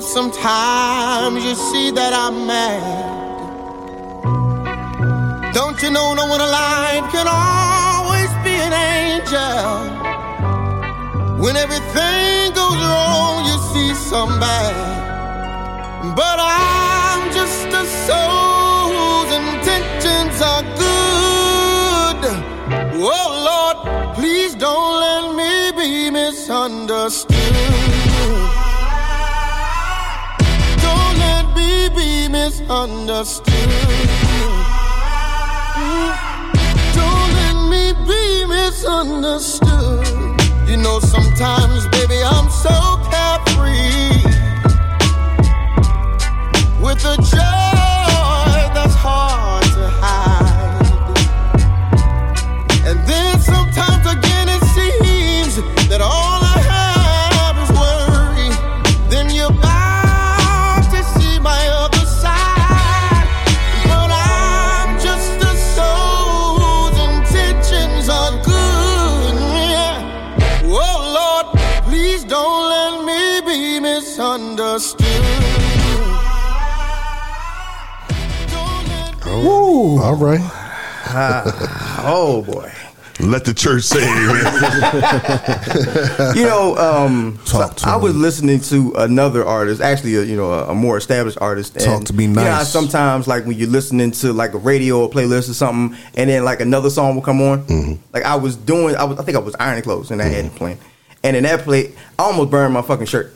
If sometimes you see that I'm mad, don't you know no one alive can always be an angel? When everything goes wrong, you see some bad. But I'm just a soul whose intentions are good. Oh Lord, please don't let me be misunderstood. Misunderstood. Don't let me be misunderstood. You know, sometimes, baby, I'm so carefree with a joy Woo. All right. oh boy. Let the church say amen. you know, um, Talk to I was listening to another artist, actually, a, you know, a, a more established artist. Talk and, to me You know, sometimes, like when you're listening to like a radio or playlist or something, and then like another song will come on. Mm-hmm. Like I was doing, I was, I think I was ironing clothes, and I had it playing. And in that play, I almost burned my fucking shirt.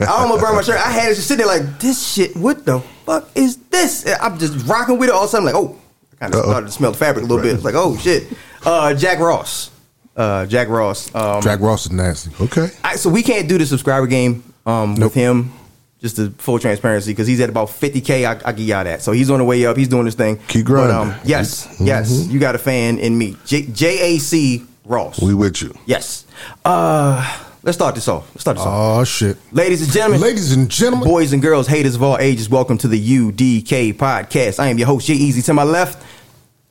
I almost burned my shirt. I had it just sitting there like, this shit, what the fuck is this? And I'm just rocking with it. All of a sudden, like, oh, I kind of started to smell the fabric a little bit. It's like, oh shit. Uh, Jack Ross. Uh, Jack Ross. Um, Jack Ross is nasty. okay. I, so we can't do the subscriber game um, with him. Just the full transparency, because he's at about 50k. I, I give y'all that. So he's on the way up. He's doing his thing. Keep But, grinding. um, yes, Mm-hmm. yes, you got a fan in me. J- JAC Ross. We with you. yes. Uh, let's start this off. Let's start this off. Oh shit. Ladies and gentlemen, Ladies and gentlemen. boys and girls, haters of all ages, welcome to the UDK podcast. I am your host, J Easy. To my left,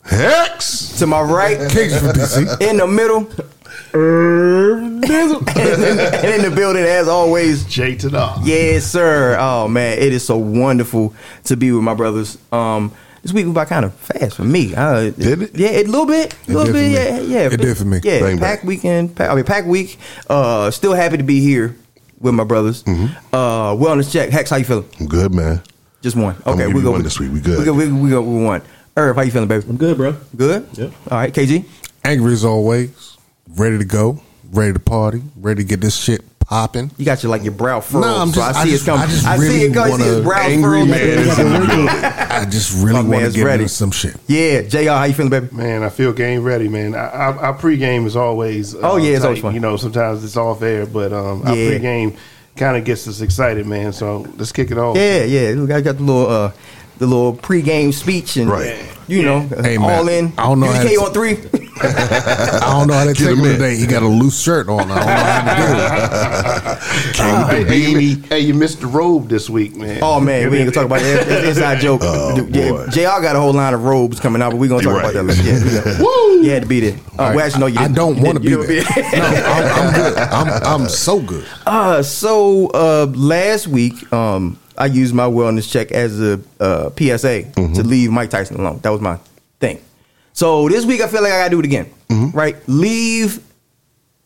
Hex. to my right, Cage for DC. in the middle, and, in, and in the building, as always, J to the Yes, sir. Oh man, it is so wonderful to be with my brothers. Um, this week went by kind of fast for me. Uh, Did it? Yeah, a little bit, a little bit. Yeah, yeah. It did for me. Yeah, Bang, pack bang. weekend. Pack, I mean, pack week. Uh, still happy to be here with my brothers. Mm-hmm. Uh, wellness check. Hex, how you feeling? I'm good, man. Just one. Okay, we go one this week. We good. We go. We, we go with one. Irv, how you feeling, baby? I'm good, bro. Good. Yep. All right, KG. Angry as always. Ready to go. Ready to party. Ready to get this shit popping. You got your like your brow furrowed. Nah, I'm so just- I I see just- it coming. I just I, see really it coming. I see his wanna- brow Angry furrowed. man. I just really want to man's get ready. into some shit. Yeah, Jr. How you feeling, baby? Man, I feel game ready, man. I, I, our pregame is always. uh, Oh, yeah, it's tight. always fun. You know, sometimes it's off air, but um, our Yeah. pregame kind of gets us excited, man. So let's kick it off. Yeah, yeah. We got, got the little uh the little pregame speech and Right. you know Hey, man, all in. I don't know how to- on three. I don't know how to Get take him him in. today. He got a loose shirt on. I don't know how to do it. Came with Hey, the hey, you, beanie. mi- hey, you missed the robe this week, man. Oh man, we ain't gonna talk about that. That's an inside joke. Oh, yeah, boy. Jr. got a whole line of robes coming out, but we gonna talk Right. about that later. Yeah, we gonna- Woo! You had to be there. Uh, well, actually, no, you I didn't. don't want to be didn't. There. no, I'm, I'm good. I'm, I'm so good. Uh, so uh, last week, um, I used my wellness check as a uh, PSA to leave Mike Tyson alone. That was my thing. So this week, I feel like I gotta do it again. Right? Leave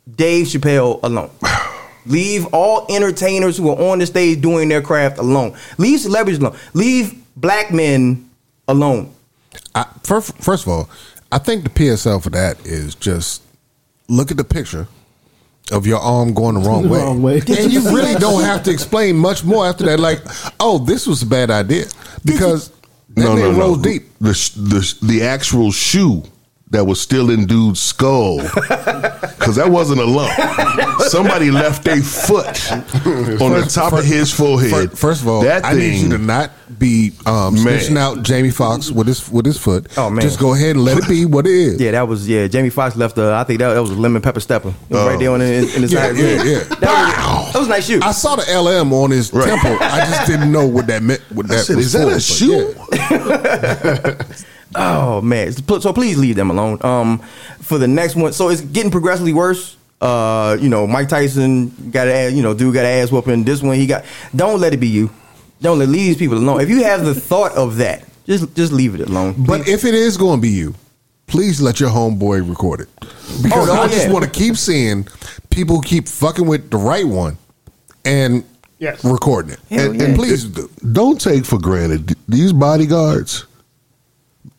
Dave Chappelle alone. Leave all entertainers who are on the stage doing their craft alone. Leave celebrities alone. Leave black men alone. I, first, first of all, I think the PSL for that is just look at the picture of your arm going the wrong way. Wrong way. And you really don't have to explain much more after that. Like, oh, this was a bad idea. Because that No, no, man no. rolls deep. The, the the actual shoe that was still in dude's skull, because that wasn't a lump. Somebody left a foot on the top of his forehead. Fir- First of all, that I need you to not be um, Man. snitching out Jamie Foxx with his with his foot. Oh, man. just go ahead and let it be what it is. Yeah, that was yeah. Jamie Foxx left. Uh, I think that, that was a lemon pepper stepper. It was right there on the, in, in his Yeah, side. yeah, yeah. That was, that was a nice shoe. I saw the LM on his Right. temple. I just didn't know what that meant. What that said, was "Is that for, a but shoe?" yeah. Oh man! So so please leave them alone. Um, for the next one, so it's getting progressively worse. Uh, you know, Mike Tyson got a you know, dude got an ass whooping. This one he got. Don't let it be you. Don't let leave these people alone. If you have the thought of that, just just leave it alone. But if it is going to be you, please let your homeboy record it. Because Oh, no, I just yeah. want to keep seeing people keep fucking with the right one and Yes. recording it. Hell And, yeah. and please do. Don't take for granted these bodyguards.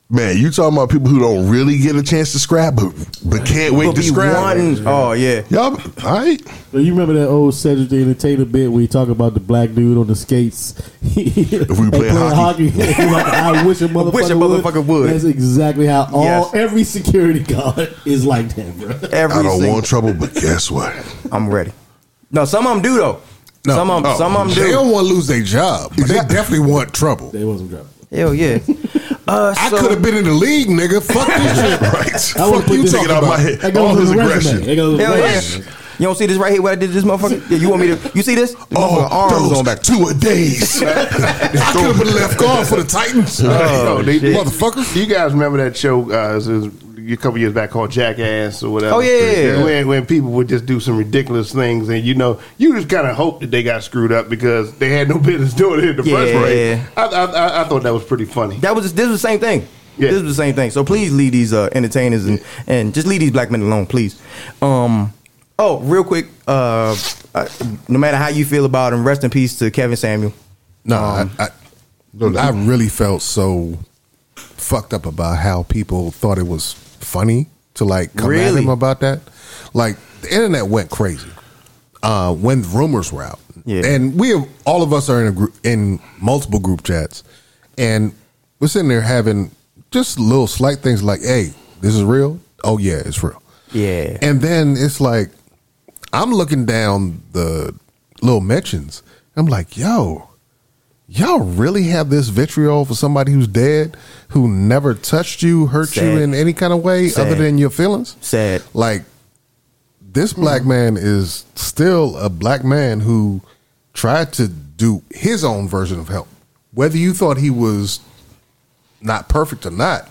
Man, you talking about people who don't really get a chance to scrap, but but can't wait Will to scrap. wanting- oh yeah. Y'all, all right. So you remember that old Cedric the Entertainer bit where he talk about the black dude on the skates? if we play hockey. he's like, I wish a motherfucker, wish a motherfucker would. That's exactly how all Yes. every security guard is like that, bro. Every I don't single- want trouble, but guess what? I'm ready. No, some of them do though. No. Some of them, Oh. some of them They do. don't want to lose their job, but they definitely want trouble. They want some dropping. Hell yeah. Uh, I so- could have been in the league, nigga. Fuck this shit. Right. I wanna Fuck put you this- talking Take it out my head. That All goes his on the aggression. resume. That goes on the Hell yeah. resume. You don't see this right here? What I did to this motherfucker? Yeah, you want me to? You see this? This motherfucker Oh, arms those going back. two a days. I could have been left guard for the Titans. Oh, they- they- Motherfuckers. Do you guys remember that show? Uh, it was a couple years back called Jackass or whatever. Oh, yeah, yeah, yeah. When, when people would just do some ridiculous things, and you know, you just kind of hope that they got screwed up because they had no business doing it in the first Yeah. place. I, I, I, I thought that was pretty funny. That was this was the same thing. Yeah. This was the same thing. So please leave these uh, entertainers and, and just leave these black men alone, please. Um. Oh, real quick. Uh, no matter how you feel about him, rest in peace to Kevin Samuel. No, Um, I, I, I really felt so fucked up about how people thought it was funny to like come at him about that. Like the internet went crazy uh, when rumors were out, Yeah. and we have, all of us are in a group in multiple group chats, and we're sitting there having just little slight things like, "Hey, this is real." Oh yeah, it's real. Yeah. And then it's like I'm looking down the little mentions. I'm like, yo, y'all really have this vitriol for somebody who's dead, who never touched you, hurt you in any kind of way Sad. other than your feelings? Sad. Like, this hmm. black man is still a black man who tried to do his own version of help. Whether you thought he was not perfect or not,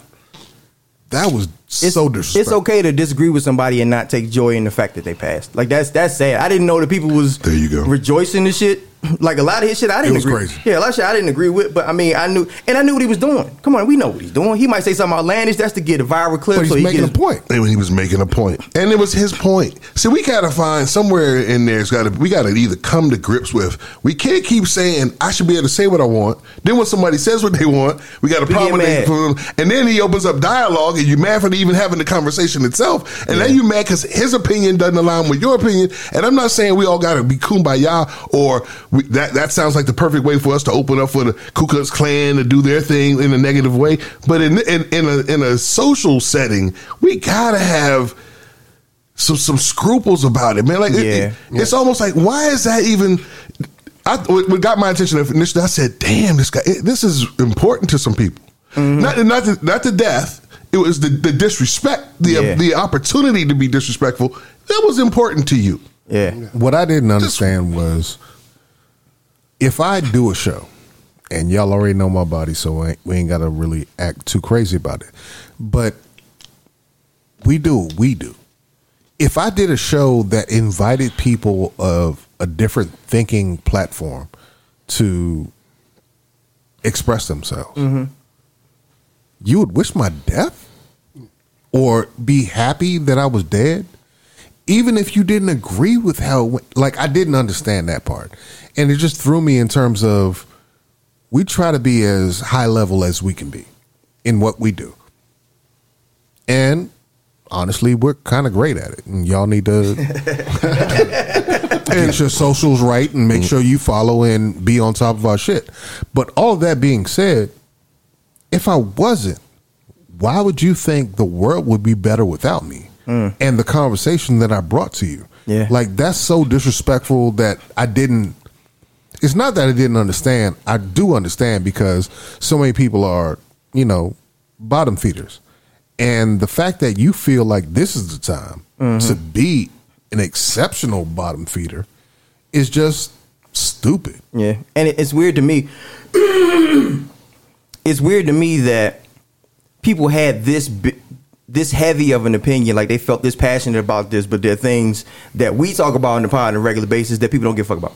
that was It's, so it's okay to disagree with somebody and not take joy in the fact that they passed. Like that's that's sad. I didn't know that people was There you go. rejoicing the shit. Like a lot of his shit, I didn't was agree. crazy. Yeah, a lot of shit I didn't agree with. But I mean, I knew, and I knew what he was doing. Come on, we know what he's doing. He might say something outlandish. That's to get a viral clip. But he's so he making a point. And when he was making a point, and it was his point. See, we gotta find somewhere in there. It's got to we gotta either come to grips with. We can't keep saying I should be able to say what I want. Then when somebody says what they want, we got a We problem. get with them. And then he opens up dialogue, and you're mad for even having the conversation itself. And then you mad because his opinion doesn't align with your opinion. And I'm not saying we all got to be kumbaya or we, that that sounds like the perfect way for us to open up for the Ku Klux Klan to do their thing in a negative way. But in in, in a in a social setting, we gotta have some some scruples about it, man. Like it- Yeah. it- it's almost like why is that even? I what what got my attention initially. I said, "Damn, this guy. it- this is important to some people. Mm-hmm. Not not the, not the death. It was the, the disrespect, the Yeah. the opportunity to be disrespectful. That was important to you. yeah, What I didn't understand was if I do a show, and y'all already know my body, so we ain't, got to really act too crazy about it. But we do what we do. If I did a show that invited people of a different thinking platform to express themselves, mm-hmm. you would wish my death or be happy that I was dead, even if you didn't agree with how went. Like, I didn't understand that part. And it just threw me in terms of we try to be as high level as we can be in what we do. And honestly, we're kind of great at it. And y'all need to get your socials right and make mm. sure you follow and be on top of our shit. But all of that being said, if I wasn't, why would you think the world would be better without me Mm. and the conversation that I brought to you? Yeah. Like that's so disrespectful that I didn't it's not that I didn't understand. I do understand because so many people are, you know, bottom feeders. And the fact that you feel like this is the time to mm-hmm. be an exceptional bottom feeder is just stupid. yeah. And it's weird to me. it's weird to me that people had this this heavy of an opinion, like they felt this passionate about this, but there are things that we talk about in the pod on a regular basis that people don't give a fuck about.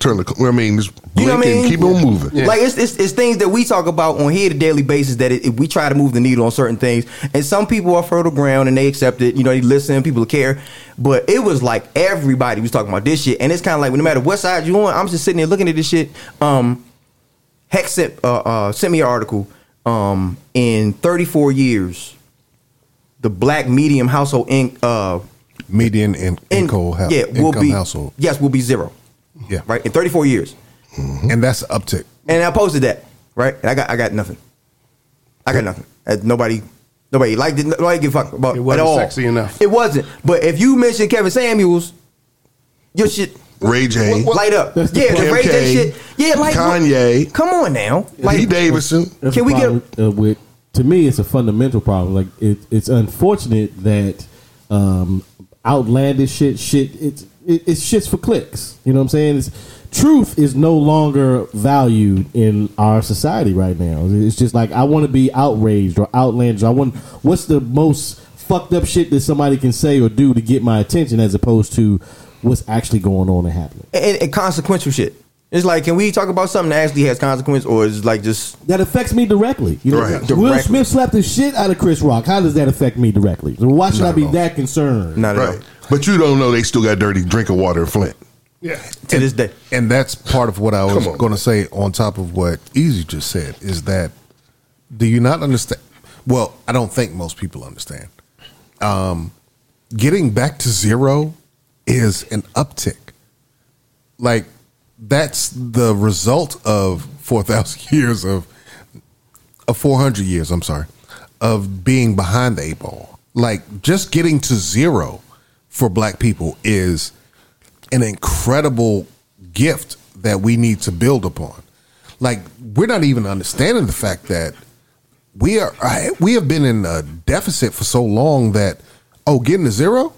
Turn the. I mean, just blink You know what I mean? and keep on moving. Like it's, it's it's things that we talk about on here a daily basis that it, we try to move the needle on certain things, and some people are fertile ground and they accept it. You know, they listen, people care. But it was like everybody was talking about this shit, and it's kind of like no matter what side you on, I'm just sitting there looking at this shit. Um, Hex sent uh, uh, sent me an article. Um, in 34 years, the black medium household in, uh, Median in, in income, hou- yeah will income be household. yes will be zero. Yeah. right in 34 years. And that's an uptick. And I posted that, right? And I got I got nothing. I got nothing. Uh, nobody nobody liked it. Nobody give a fuck about It wasn't at all. sexy enough. It wasn't. But if you mention Kevin Samuels, your shit Ray J, light up. That's yeah, the point. Ray J shit. Yeah, like what- Kanye. Come on now. P. Like Davidson. That's Can we get- problem, uh, with? To me, it's a fundamental problem. Like it, it's unfortunate that um, outlandish shit, shit, it's it, it's shits for clicks. You know what I'm saying? It's, truth is no longer valued in our society right now. It's just like I want to be outraged or outlandish. I want what's the most fucked up shit that somebody can say or do to get my attention, as opposed to what's actually going on and happening. and, consequential shit. It's like, can we talk about something that actually has consequence, or is it like just that affects me directly. You know, Right. Will Directly. Smith slapped the shit out of Chris Rock. How does that affect me directly? So why should Not I be all. that concerned? not at all Right. But you don't know they still got dirty drinking water in Flint. Yeah. to this day? And that's part of what I was Come on. going to say on top of what Easy just said is that do you not understand? Well, I don't think most people understand. Um, getting back to zero is an uptick. Like, that's the result of 4,000 years of, uh, of 400 years, I'm sorry, of being behind the eight ball. Like, just getting to zero for black people is an incredible gift that we need to build upon. Like we're not even understanding the fact that we are we have been in a deficit for so long that oh getting to zero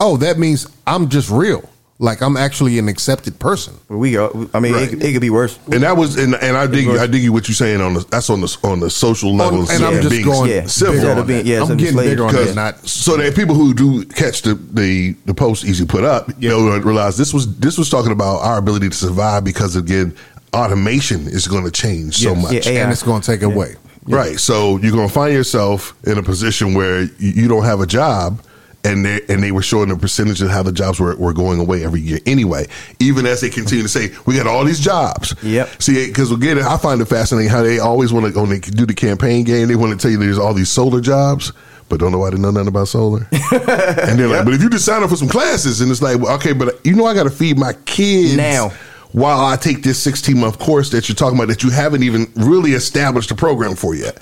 oh that means I'm just real like I'm actually an accepted person. We go. I mean, Right. it, it could be worse. And that was, and, and I dig, I dig you what you're saying on the that's on the on the social level. On- and I'm just being going Yeah. civil. Instead on of being- yeah, I'm instead of getting slave. bigger on Because. Not so that people who do catch the the, the post easy put up, you know, realize this was this was talking about our ability to survive because again, automation is going to change so Yes. much. Yeah, AI. and it's going to take away. Right. So you're going to find yourself in a position where you, you don't have a job. And they, and they were showing the percentage of how the jobs were, were going away every year anyway. Even as they continue to say, we got all these jobs. Yep. See, because again, I find it fascinating how they always want to, when they do the campaign game, they want to tell you there's all these solar jobs, but don't nobody know nothing about solar. and they're like, but if you just sign up for some classes, and it's like, well, okay, but uh, you know, I got to feed my kids Now. while I take this 16 month course that you're talking about that you haven't even really established a program for yet.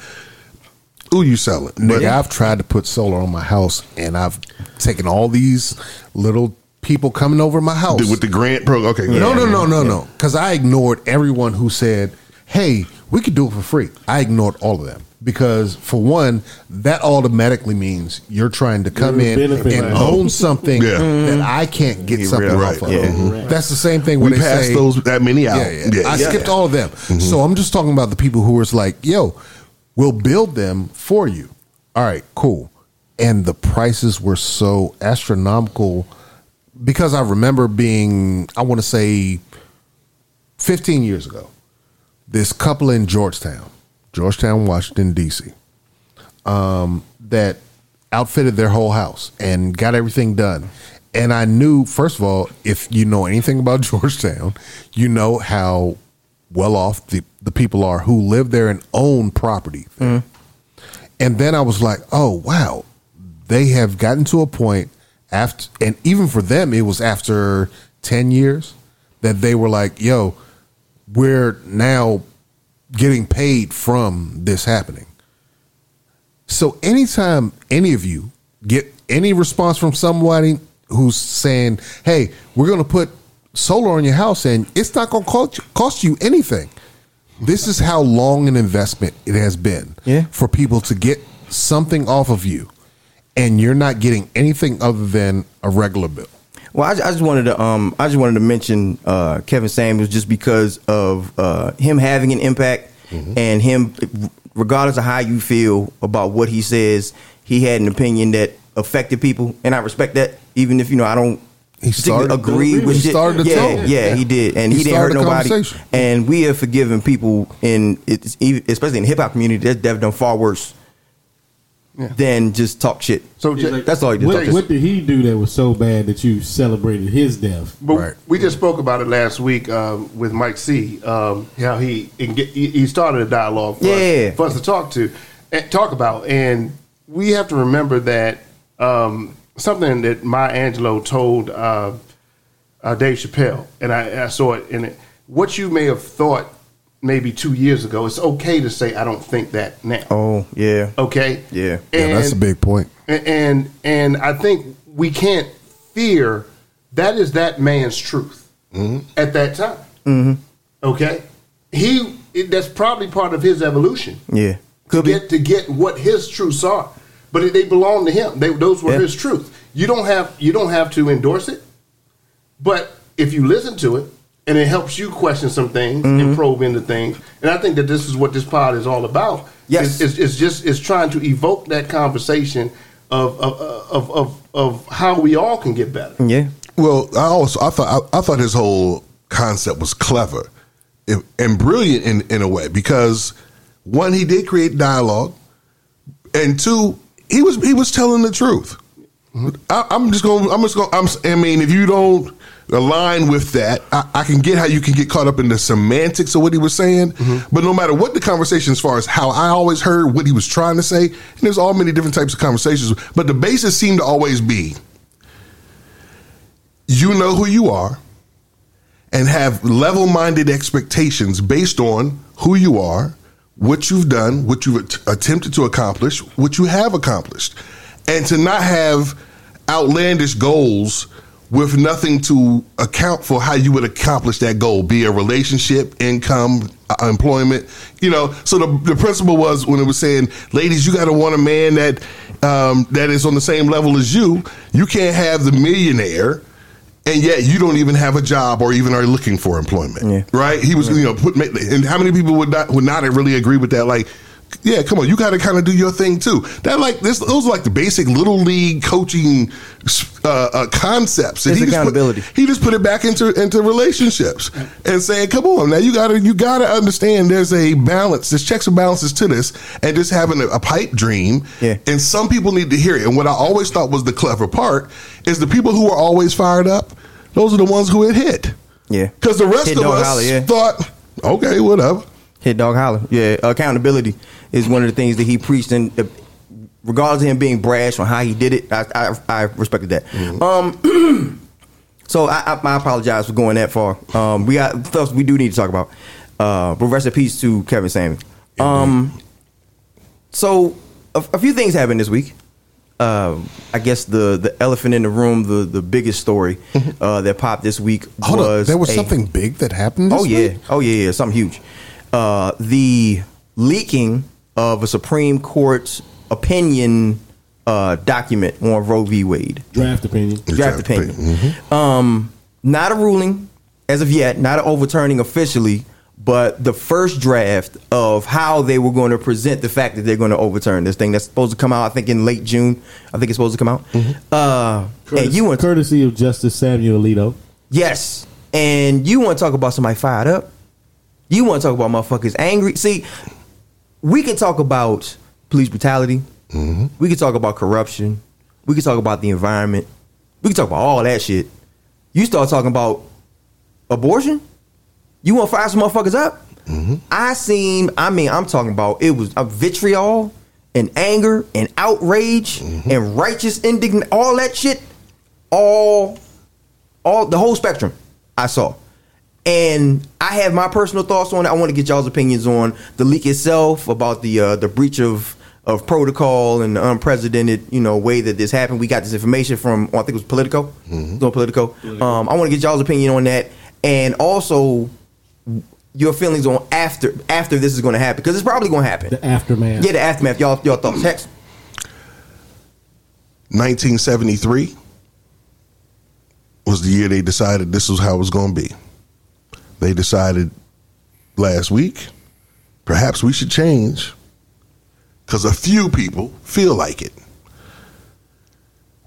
Who you selling? Nigga, I've tried to put solar on my house, and I've taken all these little people coming over my house with the grant program. Okay, No, no, no, no, no. Because I ignored everyone who said, "Hey, we could do it for free." I ignored all of them because, for one, that automatically means you're trying to come in benefiting. and own something Yeah. that I can't get Get something rid of. off of. Right, yeah. Mhm. That's the same thing We when they passed say those that many out. yeah, yeah. I skipped all of them. So I'm just talking about the people who was like, yo, we'll build them for you. All right, cool. And the prices were so astronomical because I remember being, I want to say 15 years ago, this couple in Georgetown, Georgetown, Washington, D.C., um, that outfitted their whole house and got everything done. And I knew, first of all, if you know anything about Georgetown, you know how well off the, the people are who live there and own property. there. Mm-hmm. And then I was like, oh, wow, they have gotten to a point after, and even for them, it was after 10 years that they were like, yo, we're now getting paid from this happening. So anytime any of you get any response from somebody who's saying, "Hey, we're going to put solar on your house and it's not going to cost, you anything." This is how long an investment it has been Yeah. for people to get something off of you and you're not getting anything other than a regular bill. Well, I, I just wanted to um, I just wanted to mention uh, Kevin Samuels just because of uh, him having an impact and him, regardless of how you feel about what he says, he had an opinion that affected people, and I respect that, even if you know I don't. He particularly started- agree with he shit. started the yeah, tone. yeah, he did, and He he, didn't hurt nobody. And we have forgiven people in, it's, even- especially in the hip hop community, that have done far worse than just talk shit. So ju- That's all he did. What, what did he do that was so bad that you celebrated his death? But Right. we just spoke about it last week um, with Mike C. Um, how he he he started a dialogue for, Yeah. us, for us to talk to, and talk about, and we have to remember that um, something that Maya Angelou told uh, uh, Dave Chappelle, and I, I saw it in it. What you may have thought maybe two years ago, it's okay to say I don't think that now. Oh yeah, Okay. Yeah. Yeah, that's a big point. And, and and I think we can't fear that is that man's truth at that time. Mm-hmm. Okay, he it, that's probably part of his evolution yeah. to Could be. get to get what his truths are, but they belong to him. They, those were Yeah. his truth. You don't have you don't have to endorse it, but if you listen to it and it helps you question some things Mm-hmm. and probe into things, and I think that this is what this pod is all about. Yes. it's, it's, it's just it's trying to evoke that conversation of of, of of of how we all can get better. Yeah. Well, I also I thought I, I thought his whole concept was clever and- and brilliant in in a way because one he did create dialogue, and two he was he was telling the truth. I, I'm just going. I'm just going. I'm, I mean, if you don't align with that, I, I can get how you can get caught up in the semantics of what he was saying. Mm-hmm. But no matter what the conversation, as far as how I always heard what he was trying to say, and there's all many different types of conversations. But the basis seemed to always be you know who you are and have level minded expectations based on who you are, what you've done, what you've att- attempted to accomplish, what you have accomplished. And to not have outlandish goals with nothing to account for how you would accomplish that goal, be a relationship, income, uh, employment, you know. So the, the principle was when it was saying, ladies, you got to want a man that um, that is on the same level as you. You can't have the millionaire and yet you don't even have a job or even are looking for employment. Yeah. Right? He was, you know, put and how many people would not would not really agree with that? Like, yeah, come on, you got to kind of do your thing too. That like this, those are like the basic little league coaching uh, uh, concepts. And It's he just put- accountability. he just put it back into into relationships and saying, "Come on, now you gotta you gotta understand. There's a balance. There's checks and balances to this, and just having a, a pipe dream. Yeah. And some people need to hear it. And what I always thought was the clever part is the people who are always fired up. Those are the ones who it hit. Yeah. Because the rest Hit of us holler, yeah. thought, okay, whatever. Hit dog holler. Yeah, accountability is one of the things that he preached, and uh, regardless of him being brash on how he did it, I I, I respected that. Um, so I, I, I apologize for going that far. Um, we got stuff we do need to talk about. Uh, but rest in peace to Kevin Samuel. Um, so a, a few things happened this week. Um, I guess the the elephant in the room, the the biggest story uh, that popped this week Hold was there was a- something big that happened. This Oh yeah, week? oh yeah, yeah, something huge. Uh, the leaking of a Supreme Court opinion uh, document on Roe v. Wade. Draft opinion. Draft Draft opinion. opinion. Um, not a ruling as of yet, not an overturning officially, but the first draft of how they were going to present the fact that they're going to overturn this thing that's supposed to come out. I think in late June. I think it's supposed to come out. Uh, and you want courtesy of Justice Samuel Alito. Yes. And you want to talk about somebody fired up? You want to talk about motherfuckers angry? See, we can talk about police brutality. Mm-hmm. We can talk about corruption. We can talk about the environment. We can talk about all that shit. You start talking about abortion? You want to fire some motherfuckers up? Mm-hmm. I seen, I mean, I'm talking about it was a vitriol and anger and outrage mm-hmm. and righteous indignation, all that shit, all all the whole spectrum I saw. And I have my personal thoughts on it. I want to get y'all's opinions on the leak itself, about the uh, the breach of of protocol and the unprecedented, you know, way that this happened. We got this information from oh, I think it was Politico. It was on Politico. Um, I want to get y'all's opinion on that, and also your feelings on after after this is going to happen because it's probably going to happen. The aftermath. Yeah, the aftermath. Y'all, y'all thoughts? Hex. 1973 was the year they decided this was how it was going to be. They decided last week, perhaps we should change because a few people feel like it.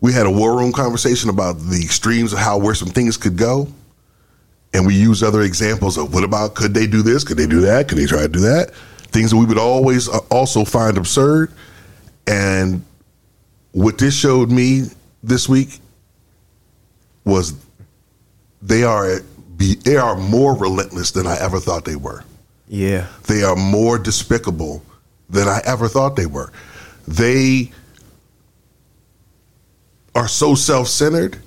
we had a war room conversation about the extremes of how where some things could go, and we used other examples of what about could they do this? Could they do that? Could they try to do that? Things that we would always uh, also find absurd. And what this showed me this week was they are be, they are more relentless than I ever thought they were. Yeah. They are more despicable than I ever thought they were. They are so self-centered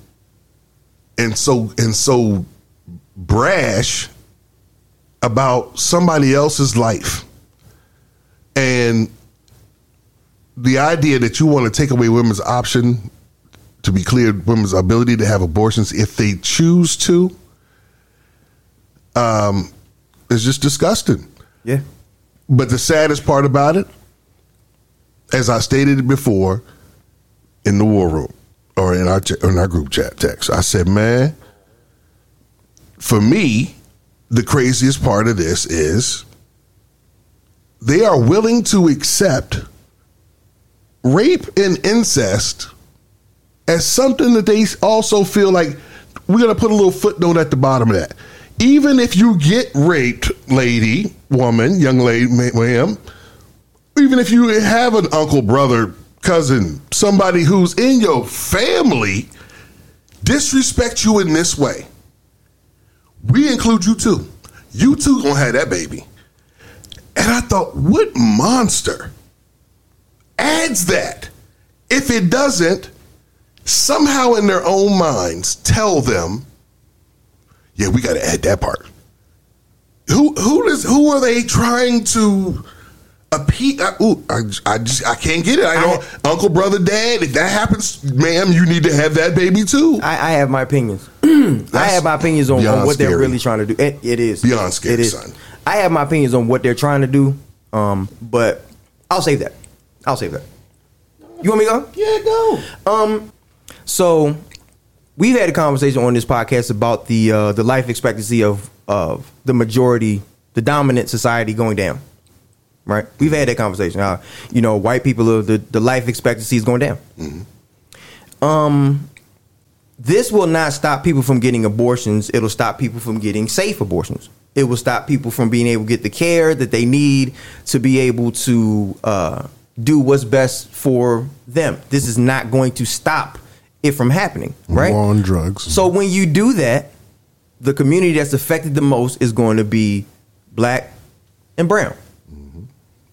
and so and so brash about somebody else's life. And the idea that you want to take away women's option to be clear, women's ability to have abortions if they choose to, um, is just disgusting. Yeah. But the saddest part about it, as I stated before in the war room or in our in our group chat text, I said, man, for me, the craziest part of this is they are willing to accept rape and incest as something that they also feel like we're going to put a little footnote at the bottom of that. Even if you get raped, lady, woman, young lady, ma- ma'am, even if you have an uncle, brother, cousin, somebody who's in your family disrespect you in this way, we include you too. You too gonna have that baby. And I thought, what monster adds that? If it doesn't, somehow in their own minds tell them, yeah, we got to add that part. Who who does who are they trying to appease? I, ooh, I, I just I can't get it. I know uncle, brother, dad. If that happens, ma'am, you need to have that baby too. I, I have my opinions. I have my opinions on, on beyond what they're scary. really trying to do. It, it is Beyond scary, It is. son. I have my opinions on what they're trying to do. Um, but I'll save that. I'll save that. You want me to go? Yeah, go. Um, so we've had a conversation on this podcast about the uh, the life expectancy of of the majority, the dominant society going down. Right? We've had that conversation. How you know white people are the the life expectancy is going down. Um, this will not stop people from getting abortions. It'll stop people from getting safe abortions. It will stop people from being able to get the care that they need to be able to uh, do what's best for them. This is not going to stop it from happening, right? War on drugs. So when you do that, the community that's affected the most is going to be black and brown. Mm-hmm.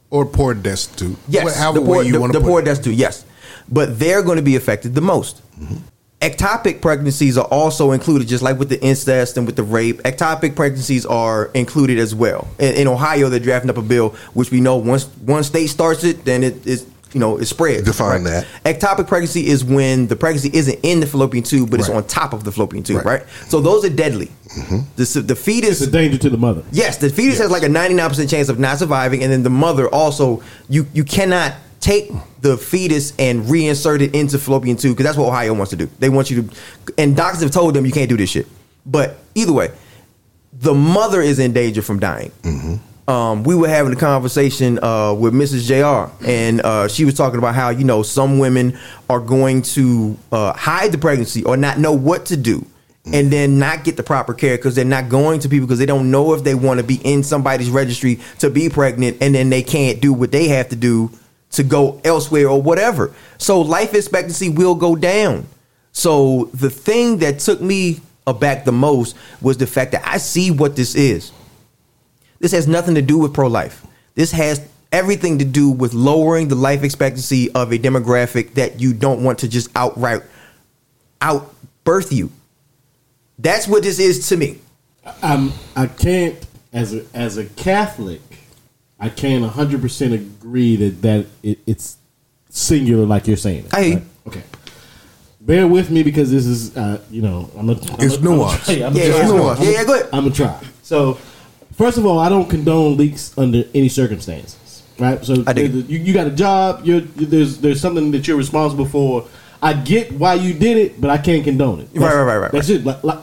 or poor destitute. Yes, however the poor, way you the, want the to poor it. destitute. Yes, but they're going to be affected the most. Mm-hmm. Ectopic pregnancies are also included, just like with the incest and with the rape. Ectopic pregnancies are included as well. In, in Ohio, they're drafting up a bill, which we know once one state starts it, then it is you know it spreads. Define that. Ectopic pregnancy is when the pregnancy isn't in the fallopian tube, but it's on top of the fallopian tube, Right. right? So those are deadly. Mm-hmm. The, the fetus is a danger to the mother. Yes, the fetus has like a 99% chance of not surviving, and then the mother also you you cannot take the fetus and reinsert it into fallopian tube because that's what Ohio wants to do. They want you to, and doctors have told them you can't do this shit. But either way, the mother is in danger from dying. Mm-hmm. Um, we were having a conversation uh, with Mrs. Jr. and uh, she was talking about how you know some women are going to uh, hide the pregnancy or not know what to do, and then not get the proper care because they're not going to people because they don't know if they want to be in somebody's registry to be pregnant, and then they can't do what they have to do to go elsewhere or whatever. So life expectancy will go down. So the thing that took me aback the most was the fact that I see what this is. This has nothing to do with pro life. This has everything to do with lowering the life expectancy of a demographic that you don't want to just outright out birth you. That's what this is to me. I'm I can't as a as a Catholic, I can't hundred percent agree that that it, it's singular like you're saying. it, I hear you. right? Okay. Bear with me because this is uh, you know I'm a, I'm It's a, nuanced. I'm a, I'm Yeah, try. it's nuanced. Yeah, yeah, go ahead. I'm gonna try. So, first of all, I don't condone leaks under any circumstances. Right. So I dig it. you, you got a job. You're there's there's something that you're responsible for. I get why you did it, but I can't condone it. Right, right, right, right, That's it. Like, like,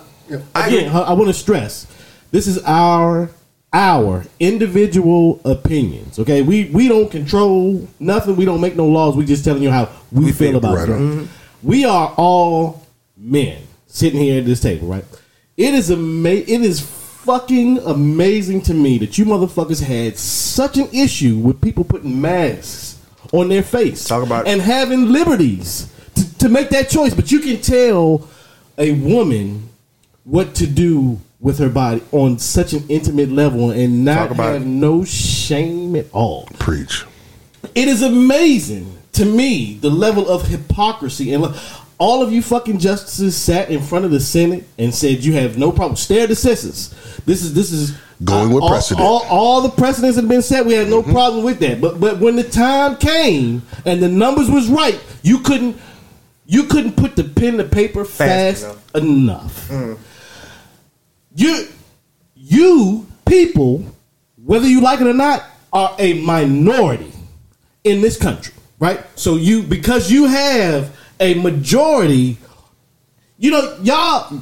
I again, agree. I, want to stress this is our our individual opinions. Okay, we we don't control nothing. We don't make no laws. We just telling you how we, We feel feel, about right it. on. We are all men sitting here at this table, right? It is ama- It is fucking amazing to me that you motherfuckers had such an issue with people putting masks on their face, Talk about and having liberties to, to make that choice. But you can tell a woman what to do with her body on such an intimate level and not have it. no shame at all. Preach. It is amazing to me the level of hypocrisy and all of you fucking justices sat in front of the Senate and said you have no problem. Stare decisis. This is this is Going with uh, all, precedent. All, all the precedents have been set. We had no mm-hmm. problem with that. But but when the time came and the numbers was right, you couldn't you couldn't put the pen to paper fast, Fast enough. Mm. You you people, whether you like it or not, are a minority in this country, right? So you because you have a majority, you know, y'all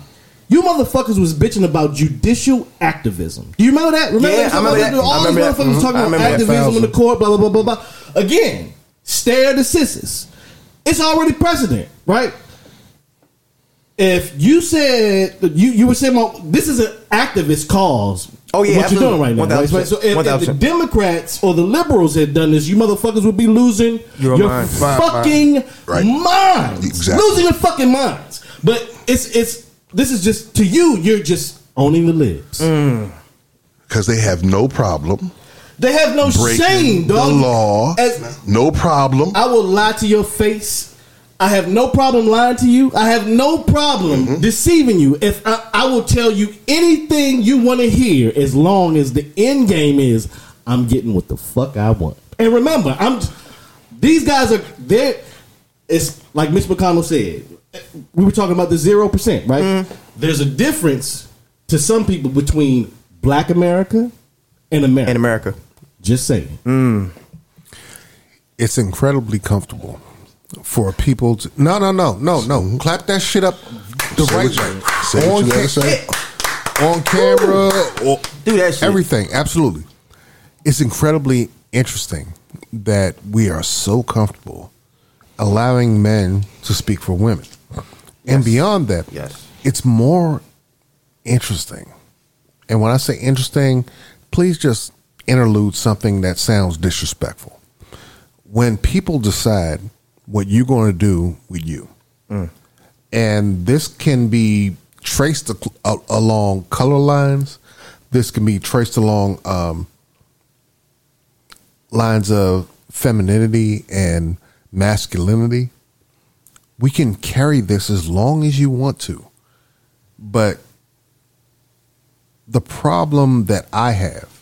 you motherfuckers was bitching about judicial activism. Do you remember that? Remember Yeah, that? I remember that. All I these remember that. motherfuckers Mhm. talking I about activism in the court, blah blah blah blah blah. Again, stare the decisis. It's already precedent, right? If you said you you were saying well, this is an activist cause. Oh, yeah, what absolutely. you're doing right now. Right? So if, if the Democrats or the liberals had done this, you motherfuckers would be losing Your your, mind. fucking Right. minds, Exactly. losing your fucking minds. But it's it's this is just to you. You're just owning the libs. Mm. Because they have no problem They have no breaking shame, the law. As- no problem. I will lie to your face. I have no problem lying to you. I have no problem Mm-hmm. deceiving you. If I, I will tell you anything you want to hear, as long as the end game is I'm getting what the fuck I want. And remember, I'm these guys are there. It's like Mitch McConnell said. We were talking about the zero percent, right? Mm-hmm. There's a difference to some people between Black America and America. in America. Just saying. it's incredibly comfortable for people to no no no no no. Mm-hmm. Clap that shit up the Say right way. on, ca- on camera or Do that shit. everything absolutely. It's incredibly interesting that we are so comfortable allowing men to speak for women. And beyond that Yes. it's more interesting. And when i say interesting please just interlude something that sounds disrespectful. When people decide what you're going to do with you, and this can be traced along color lines, this can be traced along um, lines of femininity and masculinity. We can carry this as long as you want to, but the problem that I have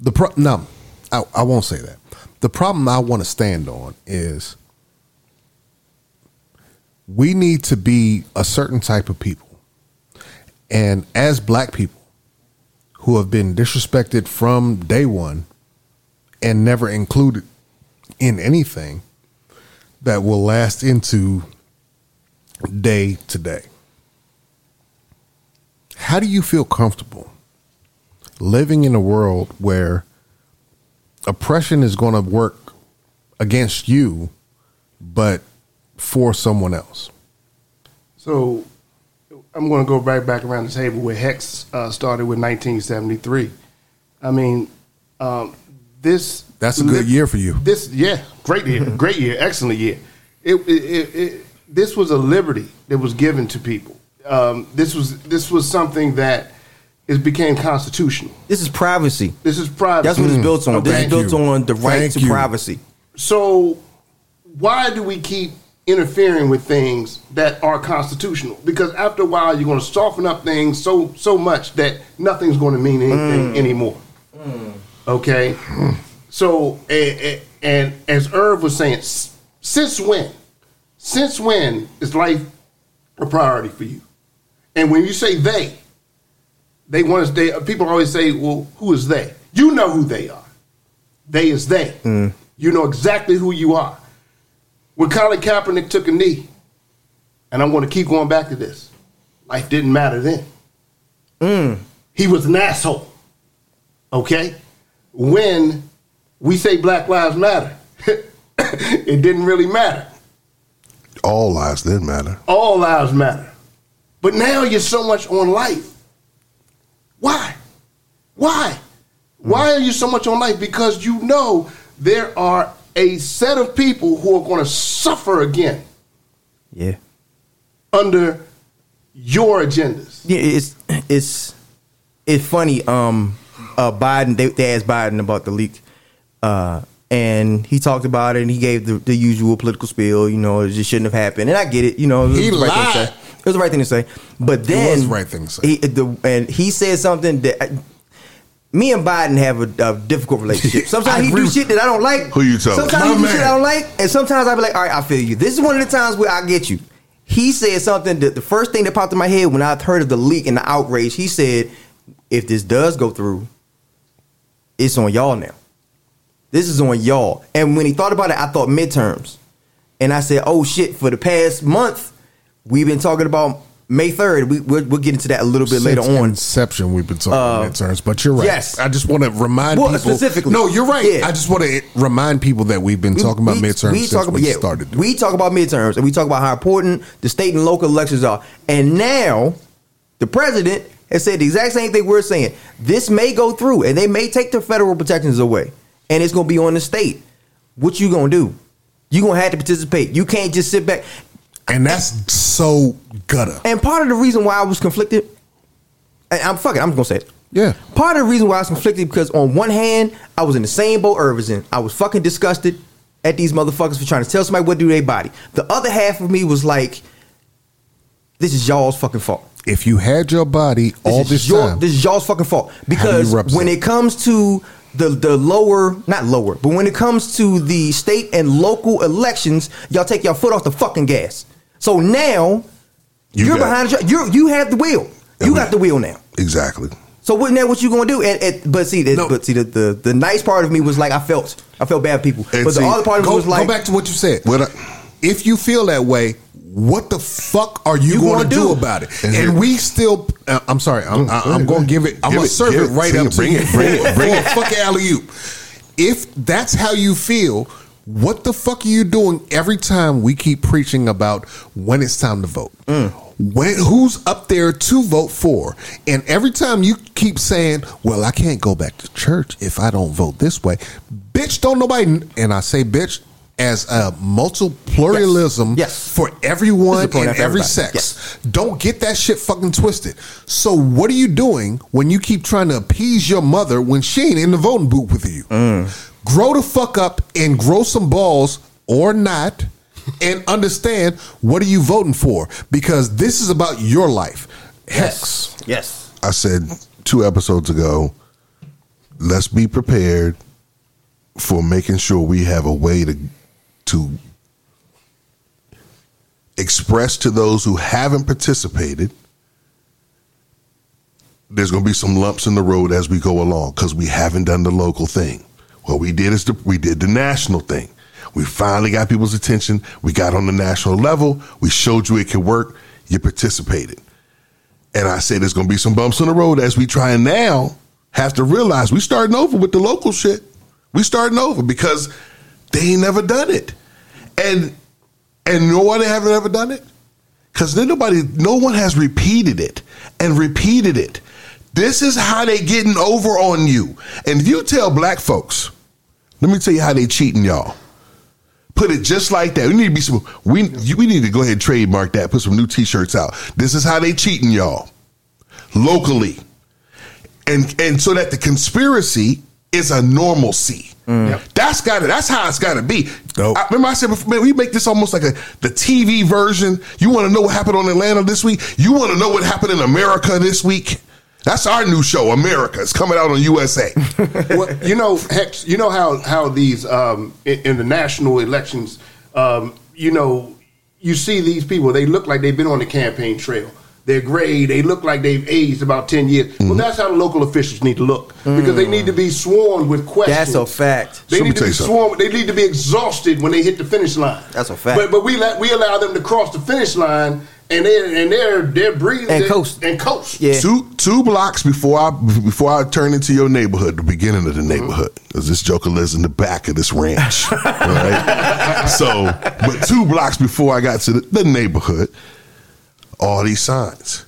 the pro- no, I, I won't say that. The problem I want to stand on is we need to be a certain type of people, and as black people who have been disrespected from day one and never included in anything that will last into day to day. How do you feel comfortable living in a world where oppression is going to work against you, but for someone else? So I'm going to go right back around the table where Hex uh, started with 1973. I mean, um, this That's a good year for you. This yeah, great year, great year, excellent year. It, it, it, it this was a liberty that was given to people. Um, this was this was something that it became constitutional. This is privacy. This is privacy. That's what it's built on. This is built you. on the right Thank to you. privacy. So why do we keep interfering with things that are constitutional? Because after a while, you're going to soften up things so so much that nothing's going to mean anything mm. anymore. Mm. Okay. Hmm. So and, and, as Irv was saying, since when? Since when is life a priority for you? And when you say they, they want to. They people always say, "Well, who is they?" You know who they are. They is they. Hmm. You know exactly who you are. When Colin Kaepernick took a knee, and I'm going to keep going back to this, life didn't matter then. Mm. He was an asshole. Okay? When we say Black Lives Matter, it didn't really matter. all lives didn't matter. all lives matter. But now you're so much on life. Why? Why? Why mm. are you so much on life? Because you know there are a set of people who are going to suffer again Yeah. under your agendas. Yeah, it's it's it's funny. Um, uh, Biden they, they asked Biden about the leak, uh, and he talked about it and he gave the, the usual political spiel. You know, it just shouldn't have happened, and I get it. You know, it was He the right thing to lied. say. It was the right thing to say, but then it was the right thing to say. He, the, and he said something that. Me and Biden have a, a difficult relationship. Sometimes he do shit that I don't like. Who you talking? About? Sometimes My he do shit. I don't like, and sometimes I be like, all right, I feel you. This is one of the times where I get you. He said something that the first thing that popped in my head when I heard of the leak and the outrage. He said, if this does go through, it's on y'all now. This is on y'all. And when he thought about it, I thought midterms. And I said, oh shit, for the past month, we've been talking about May 3rd. We, we'll, we'll get into that a little bit later on. Inception, we've been talking Uh, midterms, but you're right. yes. I just want to remind Well, people. specifically. No, you're right. Yeah. I just want to remind people that we've been talking about midterms since talk about, we yeah, started. doing We talk about midterms and we talk about how important the state and local elections are. And now the president has said the exact same thing we're saying. This may go through and they may take the federal protections away. And it's gonna be on the state. What you gonna do? You're gonna have to participate. You can't just sit back. And that's so gutter. And part of the reason why I was conflicted, and I'm fucking, I'm gonna say it. Yeah. Part of the reason why I was conflicted because on one hand, I was in the same boat Irv in. I was fucking disgusted at these motherfuckers for trying to tell somebody what to do their body. The other half of me was like, this is y'all's fucking fault. If you had your body This all this your, time, This is y'all's fucking fault. Because when it comes to the the lower, not lower, but when it comes to the state and local elections, y'all take your foot off the fucking gas. So now You are behind the you you have the wheel. You we- got the wheel now. Exactly. So what now? What you gonna do? And, and but see, the, No. but see, the, the the nice part of me was like I felt I felt bad for people, And but see, the other part of me was like go back to what you said. What I- if you feel that way, what the fuck are you, You going gonna do do? about it? And And, we still, uh, I'm sorry, I'm, I, I'm going to give it. I'm going to serve it it, right up to bring you. it, bring it, bring it. Fuck alley oop. If that's how you feel, what the fuck are you doing every time we keep preaching about when it's time to vote? Mm. When who's up there to vote for? And every time you keep saying, "Well, I can't go back to church if I don't vote this way," bitch, don't nobody. And I say, bitch, as a multiple pluralism Yes. for everyone This is a point and every sex. Yes. Don't get that shit fucking twisted. So what are you doing when you keep trying to appease your mother when she ain't in the voting booth with you? Mm. Grow the fuck up and grow some balls or not and understand what are you voting for because this is about your life. Hex. yes, I said two episodes ago, let's be prepared for making sure we have a way to to express to those who haven't participated there's going to be some lumps in the road as we go along because we haven't done the local thing. What we did is the, we did the national thing. We finally got people's attention. We got on the national level. We showed you it could work. You participated. And I say there's going to be some bumps in the road as we try and now have to realize we starting over with the local shit. We starting over because they ain't never done it. And and you know why they haven't ever done it? Because then nobody, no one has repeated it and repeated it. This is how they getting over on you. And if you tell black folks, let me tell you how they cheating y'all. Put it just like that. We need to be some. We you- we need to go ahead and trademark that. Put some new T-shirts out. This is how they cheating y'all, locally, and and so that the conspiracy is a normalcy. Mm. That's got to. That's how it's got to be. Dope. I, remember I said before, man, we make this almost like a the TV version. You want to know what happened on Atlanta this week? You want to know what happened in America this week? That's our new show, America. It's coming out on USA. well, you know, Hex, you know how how these um, in, in the national elections, um, you know, you see these people. They look like they've been on the campaign trail, They're gray. They look like they've aged about ten years. Mm-hmm. Well, that's how the local officials need to look because they need to be sworn with questions. That's a fact. They Let need to be you something. sworn. They need to be exhausted when they hit the finish line. That's a fact. But but we let we allow them to cross the finish line and they're and they're they're breathing And coast. and coast. Yeah. Two two blocks before I before I turn into your neighborhood, the beginning of the neighborhood, mm-hmm. because this joker lives in the back of this ranch, right? so, but two blocks before I got to the, the neighborhood, all these signs: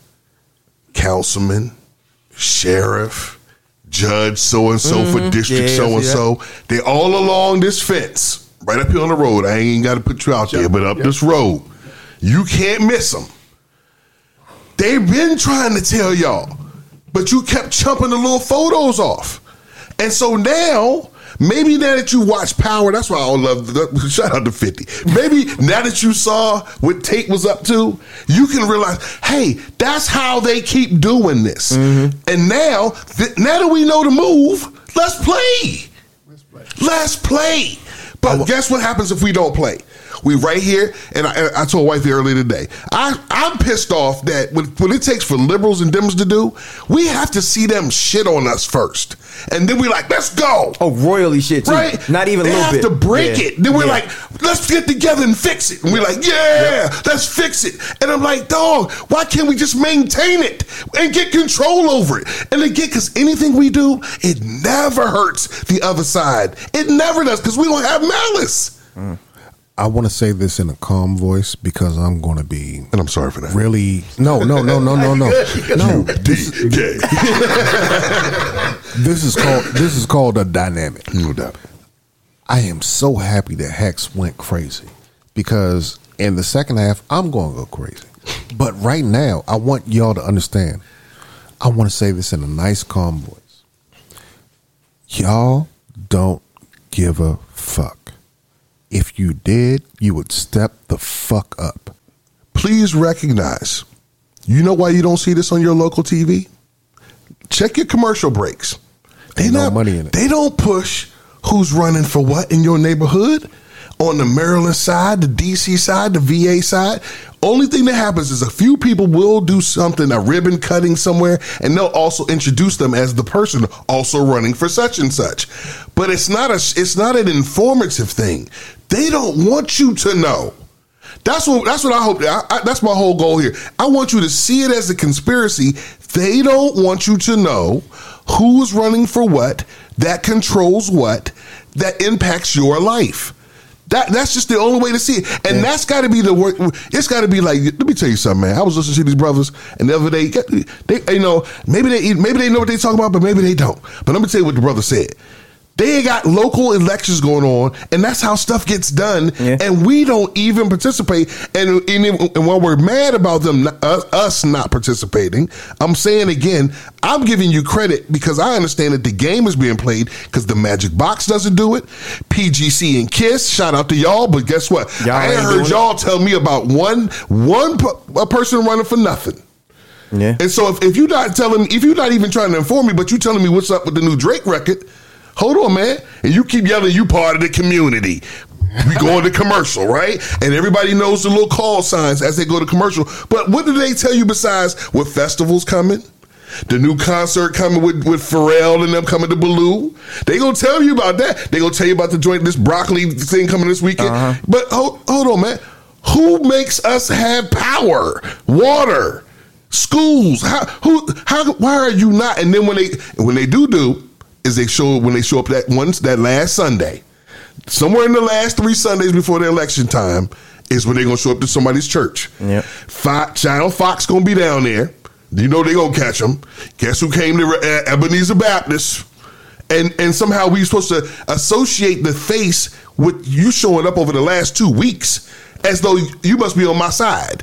councilman, sheriff, judge, so and so for mm-hmm. district, Yeah, so and so, They all along this fence, right up here on the road. I ain't got to put you out there, but up this road, you can't miss them. They've been trying to tell y'all, but you kept chumping the little photos off. And so now, maybe now that you watch Power, that's why I love the, shout out to 50. Maybe now that you saw what Tate was up to, you can realize, hey, that's how they keep doing this. Mm-hmm. And now, th- now that we know the move, let's play. Let's play. But guess what happens if we don't play? We right here, and I, I told wifey earlier today. I I'm pissed off that when, when it takes for liberals and Dems to do, we have to see them shit on us first, and then we like, let's go. Oh, royally shit too. Right? Not even they a little have bit. to break Yeah. it. Then we're Yeah. like, let's get together and fix it. And we're like, yeah, let's fix it. And I'm like, dog, why can't we just maintain it and get control over it? And again, because anything we do, it never hurts the other side. It never does because we don't have malice. Mm. I want to say this in a calm voice because I'm going to be And I'm sorry for that. really no, no, no, no, no, no, no. DK. This is called this is called a dynamic. no doubt. I am so happy that Hex went crazy because in the second half I'm going to go crazy. But right now, I want y'all to understand. I want to say this in a nice, calm voice. Y'all don't give a fuck. If you did, you would step the fuck up. Please recognize. You know why you don't see this on your local TV? Check your commercial breaks. They Ain't no not money in it. They don't push who's running for what in your neighborhood. On the Maryland side, the DC side, the VA side, only thing that happens is a few people will do something, a ribbon cutting somewhere, and they'll also introduce them as the person also running for such and such. But it's not a, it's not an informative thing. They don't want you to know. That's what that's what I hope. I, I, that's my whole goal here. I want you to see it as a conspiracy. They don't want you to know who is running for what, that controls what, that impacts your life. That that's just the only way to see it, and that's got to be the work. It's got to be like. Let me tell you something, man. I was listening to these brothers, and the other day, they you know maybe they maybe they know what they talking about, but maybe they don't. But let me tell you what the brother said. They got local elections going on, and that's how stuff gets done. Yeah. And we don't even participate. And, and, and while we're mad about them, not- uh, us, not participating, I'm saying again, I'm giving you credit because I understand that the game is being played because the Magic Box doesn't do it. PGC and Kiss, shout out to y'all, but guess what? Y'all I ain't heard y'all tell me about one one p- a person running for nothing. Yeah. And so if, if you're not telling if you're not even trying to inform me, but you're telling me what's up with the new Drake record, hold on, man. And you keep yelling, you part of the community. We go into commercial, right? And everybody knows the little call signs as they go to commercial. But what do they tell you besides what festivals coming? The new concert coming with, with Pharrell and them coming to Baloo. They gonna tell you about that. They gonna tell you about the joint, this broccoli thing coming this weekend. Uh-huh. But hold, hold on, man. Who makes us have power, water, schools? How who how why are you not? And then when they when they do do is they show when they show up that once that last Sunday, somewhere in the last three Sundays before the election time is when they're gonna show up to somebody's church. Yep. Fo- Channel Fox gonna be down there. You know they gonna catch them. Guess who came to uh, Ebenezer Baptist? And and somehow we're supposed to associate the face with you showing up over the last two weeks as though you must be on my side.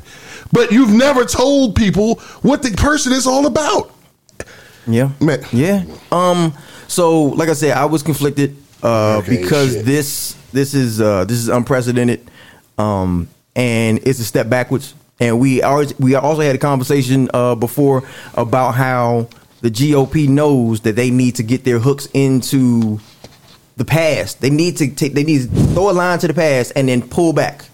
But you've never told people what the person is all about. Yeah. Man. Yeah. Um. So, like I said, I was conflicted uh, Okay, because shit. this this is uh, this is unprecedented, um, and it's a step backwards. And we always we also had a conversation uh, before about how the GOP knows that they need to get their hooks into the past. They need to take they need to throw a line to the past and then pull back.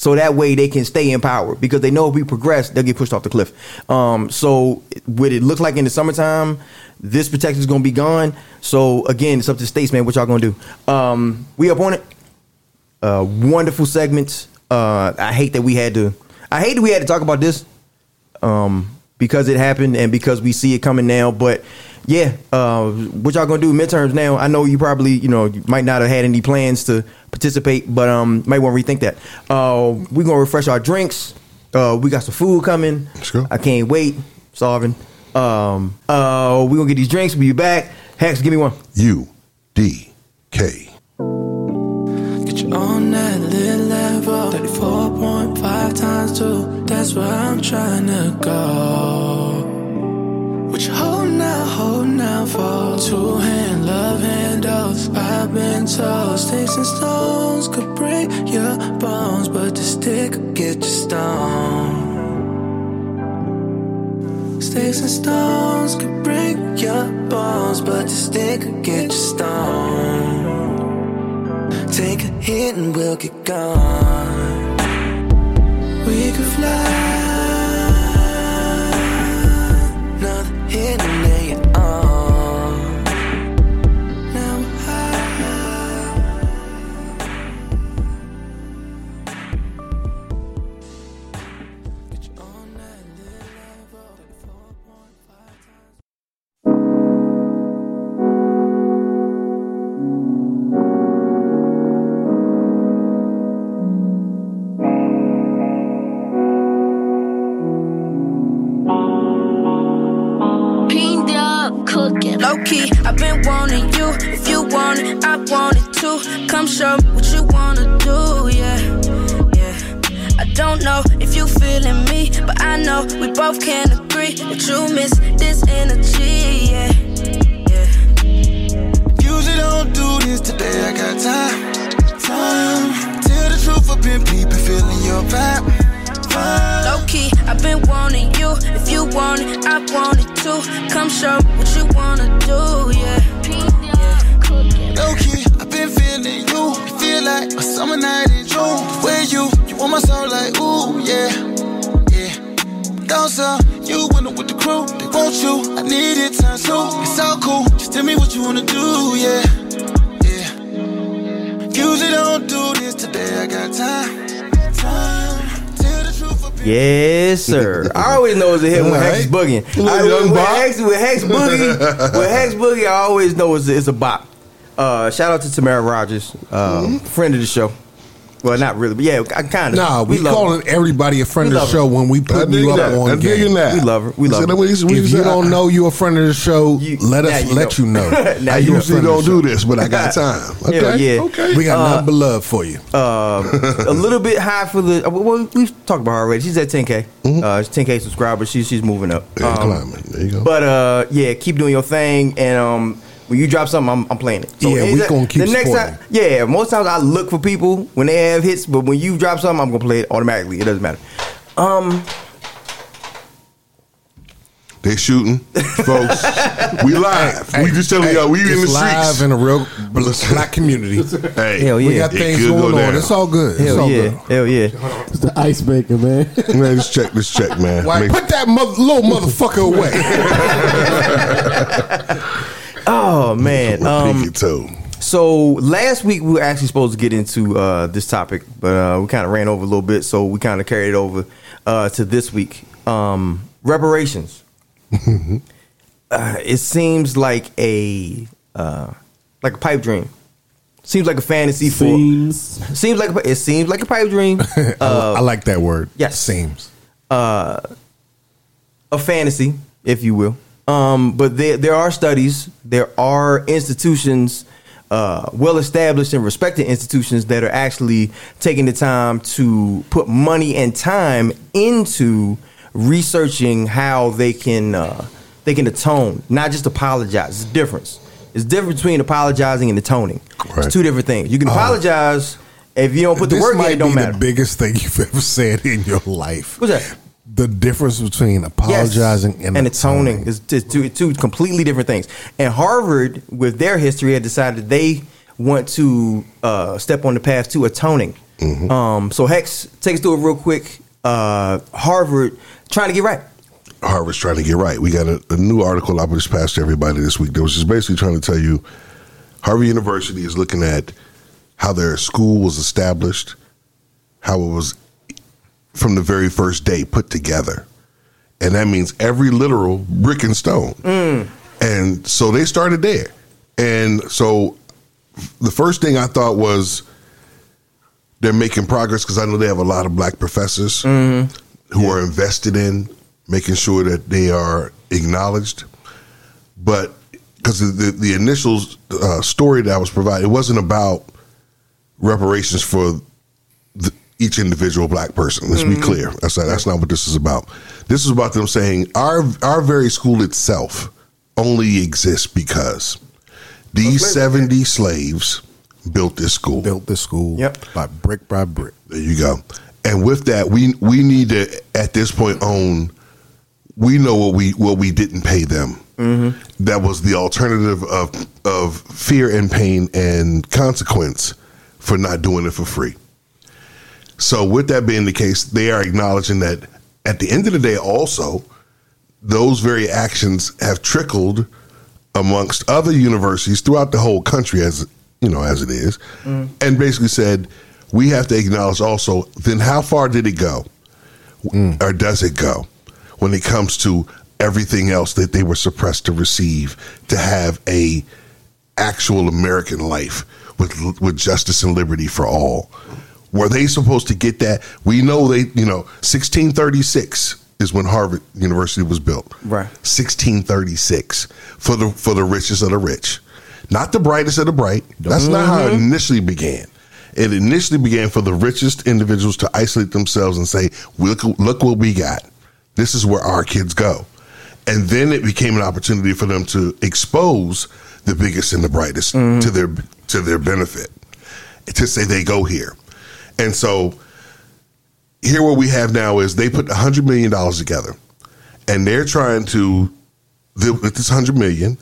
So that way they can stay in power because they know if we progress, they'll get pushed off the cliff. Um, so what it look like in the summertime, this protection is going to be gone. So again, it's up to the states, man. What y'all going to do? Um, we up on it. Uh, wonderful segments. Uh, I hate that we had to. I hate that we had to talk about this um, because it happened and because we see it coming now. But yeah, uh, what y'all gonna do midterms now? I know you probably you know you might not have had any plans to participate, but um, might want to rethink that. Uh, we gonna refresh our drinks. Uh, we got some food coming. Let's go. I can't wait. Starving. Um, uh, we gonna get these drinks. We'll be back. Hex, give me one. U D K. Get you on that little level. 34.5 times 2. That's where I'm trying to go. You hold now, hold now for two hand love handles. I've been told sticks and stones could break your bones, but the stick will get you stoned. Sticks and stones could break your bones, but the stick will get you stoned. Take a hit and we'll get gone. We could fly. Another hit both can agree that you miss this energy, yeah. Yeah. Usually don't do this today, I got time. Time. Tell the truth, I've been peeping, feeling your vibe. Low key, I've been wanting you. If you want it, I want it too. Come show me what you wanna do, yeah. yeah. Low key, I've been feeling you. Feel like a summer night in June. Where you, you want my soul like ooh, yeah. Down south, you winning with the crew. They want you, I need it times two. It's all cool, just tell me what you wanna do, yeah, yeah. Usually don't do this today, I got time. Time. Tell the truth, I've been Yes, sir. I always know it's a hit when Hex is boogieing. I, young when. Hex, when Hex boogie, when Hex boogie, I always know it's a, it's a bop. Uh, shout out to Tamara Rogers, um, friend of the show. Well, not really, but yeah, I kind of. Nah, we, love her. calling everybody a friend We of the love show when we put dig you up that. on I digging game. that. We love her. We love said, her. "What he- If you said, don't know you're a friend of the show, You- let us you let you know. know. Now I you usually don't do this, but I got time. Okay, Hell yeah. okay. We got nothing but love for you. uh, a little bit high for the. uh, Well, we've talked about her already. She's at 10k. Uh, she's 10k subscribers. She's she's moving up. Yeah, Um, climbing. There you go. But uh, yeah, keep doing your thing, and um, when you drop something, I'm, I'm playing it. Yeah, we anytime- gonna keep the next supporting. time. Yeah, most times I look for people when they have hits, but when you drop something, I'm gonna play it automatically. It doesn't matter. Um, They shooting, folks. we live. we just telling Hey, y'all we in the it's live streets. in a real black community. hey, Hell We got things could go going on. down. It's all good. It's hell all yeah, good. hell yeah. It's the ice maker, man. Man, let's check. Let's check, man. Why, Make- put that mother, little motherfucker away. Oh man. Um, Pinky toe. So last week we were actually supposed to get into uh, this topic, but uh, we kind of ran over a little bit, so we kind of carried it over uh, to this week. Um, reparations. uh, it seems like a uh, like a pipe dream. Seems like a fantasy for. Seems Seems like a, it seems like a pipe dream. I, I like that word. yes. Seems. a fantasy, if you will. Um, but there there are studies, there are institutions, uh, well established and respected institutions that are actually taking the time to put money and time into researching how they can uh, they can atone, not just apologize. It's a difference. It's different between apologizing and atoning. Right. It's two different things. You can apologize if you don't put the this work in. It don't matter. the biggest thing you've ever said in your life. What's that? The difference between apologizing and, atoning is is two, two completely different things. And Harvard, with their history, had decided they want to uh, step on the path to atoning. Um, so Hex, take us through it real quick. Uh, Harvard trying to get right. Harvard's trying to get right. We got a, a new article I just passed to everybody this week that was just basically trying to tell you Harvard University is looking at how their school was established, how it was from the very first day put together. And that means every literal brick and stone. And so they started there. And so the first thing I thought was they're making progress because I know they have a lot of black professors who are invested in making sure that they are acknowledged. But because the, the initial uh, story that I was provided, it wasn't about reparations for the, each individual black person. Let's be mm-hmm. clear. That's not, that's not what this is about. This is about them saying our our very school itself only exists because these seventy slaves built this school. Built this school Yep. by brick by brick. There you go. And with that, we we need to at this point own. We know what we what we didn't pay them. Mm-hmm. That was the alternative of of fear and pain and consequence for not doing it for free. So, with that being the case, they are acknowledging that at the end of the day, also those very actions have trickled amongst other universities throughout the whole country, as you know, as it is, mm. and basically said we have to acknowledge also. Then, how far did it go, mm. or does it go, when it comes to everything else that they were suppressed to receive to have a actual American life with with justice and liberty for all. Were they supposed to get that? We know they, you know, 1636 is when Harvard University was built. Right. 1636 for the for the richest of the rich. Not the brightest of the bright. That's not how it mm-hmm. initially began. It initially began for the richest individuals to isolate themselves and say, "Look, look what we got. This is where our kids go." And then it became an opportunity for them to expose the biggest and the brightest mm-hmm. to their to their benefit. To say they go here. And so here what we have now is they put $100 million together and they're trying to with this 100 million,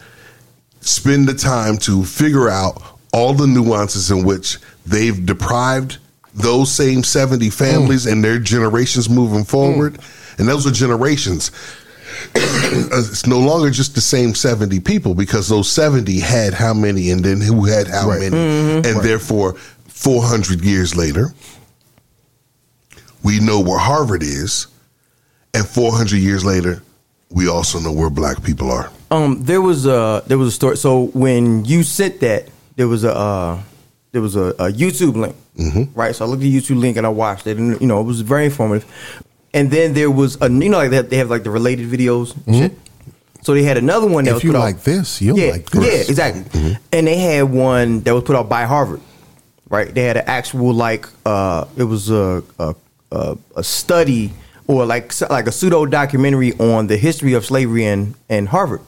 spend the time to figure out all the nuances in which they've deprived those same 70 families hmm. and their generations moving hmm. forward. And those are generations. Uh, it's no longer just the same 70 people because those 70 had how many and then who had how Right. many. Mm-hmm. And therefore 400 years later we know where harvard is and 400 years later we also know where black people are Um, there was a there was a story. So when you said that, there was a uh, there was a, a YouTube link, right? So I looked at the YouTube link and I watched it, and you know it was very informative. And then there was a you know like they have, they have like the related videos, shit. So they had another one that was If you put out- like this, you'll yeah, like this. Yeah, exactly. And they had one that was put out by Harvard, right? They had an actual like uh, it was a a, a, a study or like like a pseudo documentary on the history of slavery in in Harvard,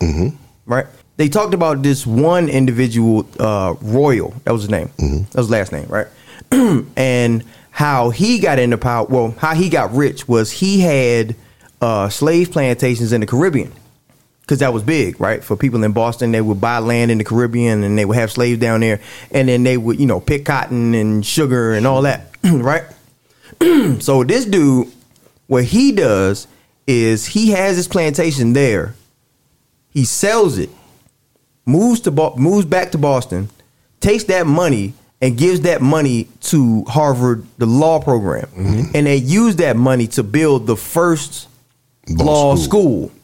right? They talked about this one individual, uh, Royall. That was his name. That was his last name, right? and how he got into power. Well, how he got rich was he had uh, slave plantations in the Caribbean because that was big, right? For people in Boston, they would buy land in the Caribbean and they would have slaves down there, and then they would, you know, pick cotton and sugar and all that, right? so this dude, what he does is he has his plantation there. He sells it, moves to Bo- moves back to Boston, takes that money and gives that money to Harvard, the law program, mm-hmm. and they use that money to build the first Law law, school. school.